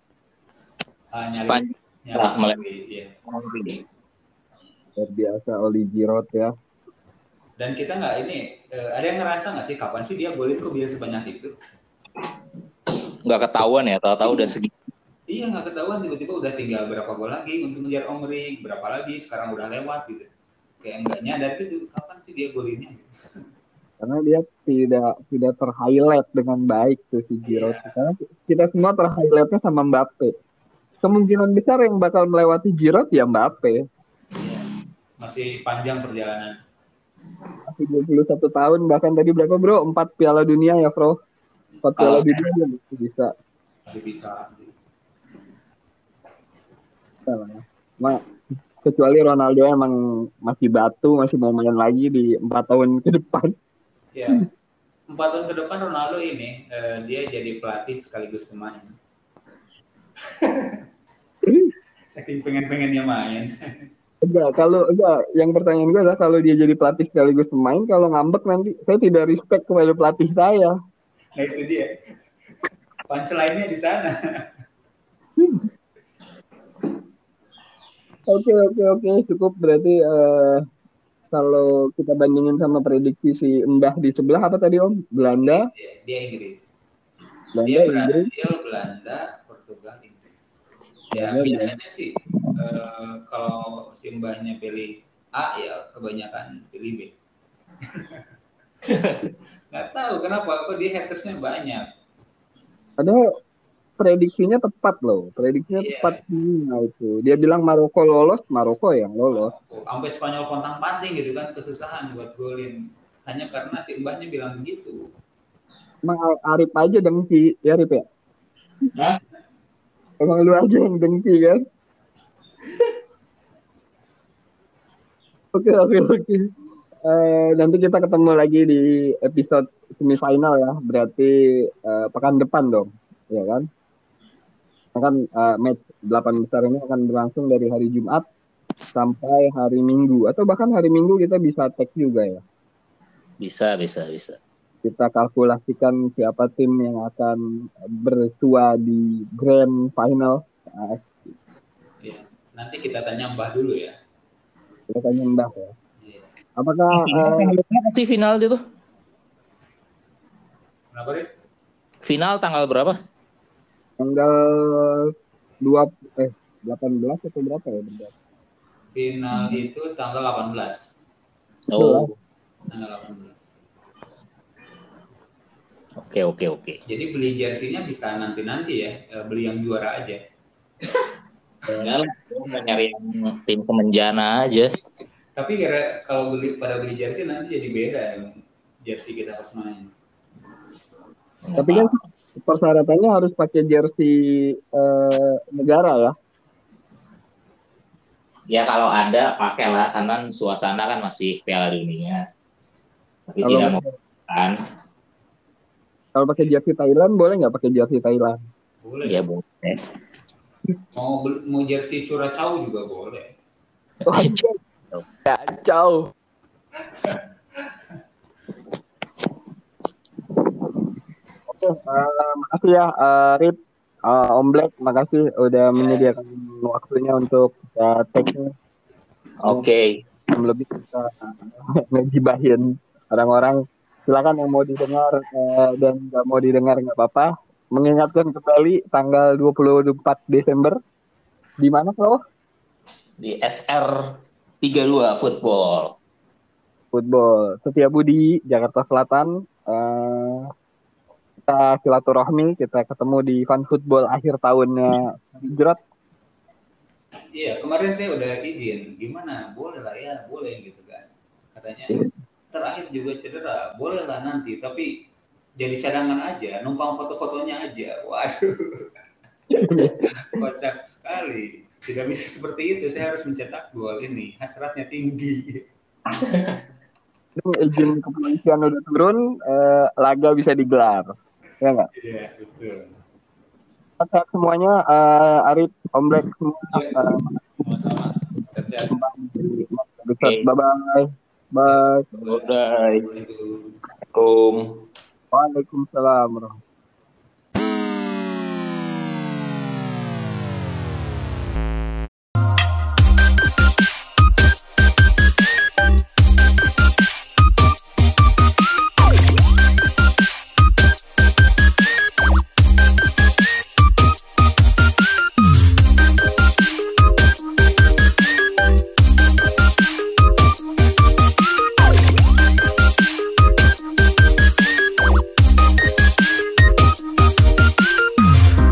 Ah, nyari, nyari, melek. iya. Luar biasa Oli Giroud ya. Dan kita nggak ini, eh, ada yang ngerasa nggak sih kapan sih dia golin kok bisa sebanyak itu? Nggak ketahuan ya, tahu-tahu udah segitu. Iya nggak ketahuan tiba-tiba udah tinggal berapa gol lagi untuk ngejar Omri, berapa lagi sekarang udah lewat gitu. Kayak nggak nyadar gitu kapan sih dia golinnya? Karena dia tidak tidak ter-highlight dengan baik tuh si Giroud. Iya. Karena kita semua ter-highlightnya sama Mbappe. Kemungkinan besar yang bakal melewati Giroud ya Mbappe. Iya. Masih panjang perjalanan. Masih 21 tahun bahkan tadi berapa bro? 4 piala dunia ya bro. 4 piala Oh. dunia masih bisa. Masih bisa. Ya. Ma, kecuali Ronaldo emang masih batu, masih mau main lagi di 4 tahun ke depan. Ya. Empat tahun ke depan Ronaldo ini eh, dia jadi pelatih sekaligus pemain. <laughs> Saking pengen-pengennya main. Enggak, kalau enggak, yang pertanyaan gue adalah kalau dia jadi pelatih sekaligus pemain, kalau ngambek nanti saya tidak respect kepada pelatih saya. Nah itu dia. Punchline-nya di sana. <laughs> Oke oke oke cukup berarti eh, kalau kita bandingin sama prediksi si Mbah di sebelah apa tadi Om? Belanda, Dia, dia Inggris. Belanda, Dia Inggris, Brasil, Belanda, Portugal, Inggris. Ya Belanda, biasanya sih eh, kalau si mbahnya pilih A ya kebanyakan pilih B. <laughs> Nggak tahu kenapa kok dia hatersnya banyak. Padahal prediksinya tepat loh, prediksinya Iya. tepat nah, itu. Dia bilang Maroko lolos, Maroko yang lolos. Sampai Spanyol kontang panting gitu kan kesusahan buat golin. Hanya karena si mbahnya bilang begitu. Emang Arif aja dengki, ya Arif ya? Hah? Emang lu aja yang dengki kan? <laughs> Oke oke oke. Eh, nanti kita ketemu lagi di episode semifinal ya. Berarti eh, pekan depan dong, ya kan? Akan eh, match 8 besar ini akan berlangsung dari hari Jumat sampai hari Minggu atau bahkan hari Minggu kita bisa tag juga ya. Bisa, bisa, bisa. Kita kalkulasikan siapa tim yang akan bertua di grand final. Iya. Nanti kita tanya mbah dulu ya. kita tanya Mbah ya. Iya. Apakah eh, sih final itu? Kenapa Rit? Final tanggal berapa? Tanggal dua eh 18 atau berapa ya berarti? Final itu tanggal 18. Oh, Tanggal 18. oke, oke, oke. Jadi beli jersey-nya bisa nanti-nanti ya. Eh, Beli yang juara aja. Enggak lah, gua mau nyari yang tim kemenjana aja. Tapi kira kalau beli pada beli jersey nanti jadi beda ya jersey kita pas main. Tapi kan persyaratannya harus pakai jersey eh, negara ya. Ya kalau ada pakailah karena suasana kan masih Piala Dunia. Tapi Kalau tidak mau kan? kalau pakai jersey Thailand boleh nggak pakai jersey Thailand? Boleh. Ya boleh. Mau mau jersey curacao juga boleh. Kacau. <laughs> Oke, eh, makasih ya eh, Rip, Eh, Om Black, makasih udah menyediakan waktunya untuk uh, take-nya. Oke. Yang lebih bisa eh, <laughs> ngegibahin orang-orang. Silakan yang mau didengar eh, dan nggak mau didengar nggak apa-apa. Mengingatkan kembali tanggal 24 Desember di mana kalau Di SR 32 football. football Setiabudi Jakarta Selatan. Eh, kita silaturahmi, kita ketemu di Fun Football akhir tahunnya Hijrat. Iya, kemarin saya udah izin. Gimana? Boleh lah ya, boleh gitu kan. Katanya terakhir juga cedera, boleh lah nanti. Tapi jadi cadangan aja, numpang foto-fotonya aja. Waduh, <laughs> kocak sekali. Tidak bisa seperti itu. Saya harus mencetak gol ini. Hasratnya tinggi. Ini izin kepolisian udah turun, eh, laga bisa digelar. Ya nggak? Iya, betul. Sehat semuanya, eh, Arif, Om Black, semua. Iya. eh, Sama-sama. Sehat-sehat. Bye bye. Bye. Udah. Assalamualaikum. Assalamualaikum. Waalaikumsalam warahmatullahi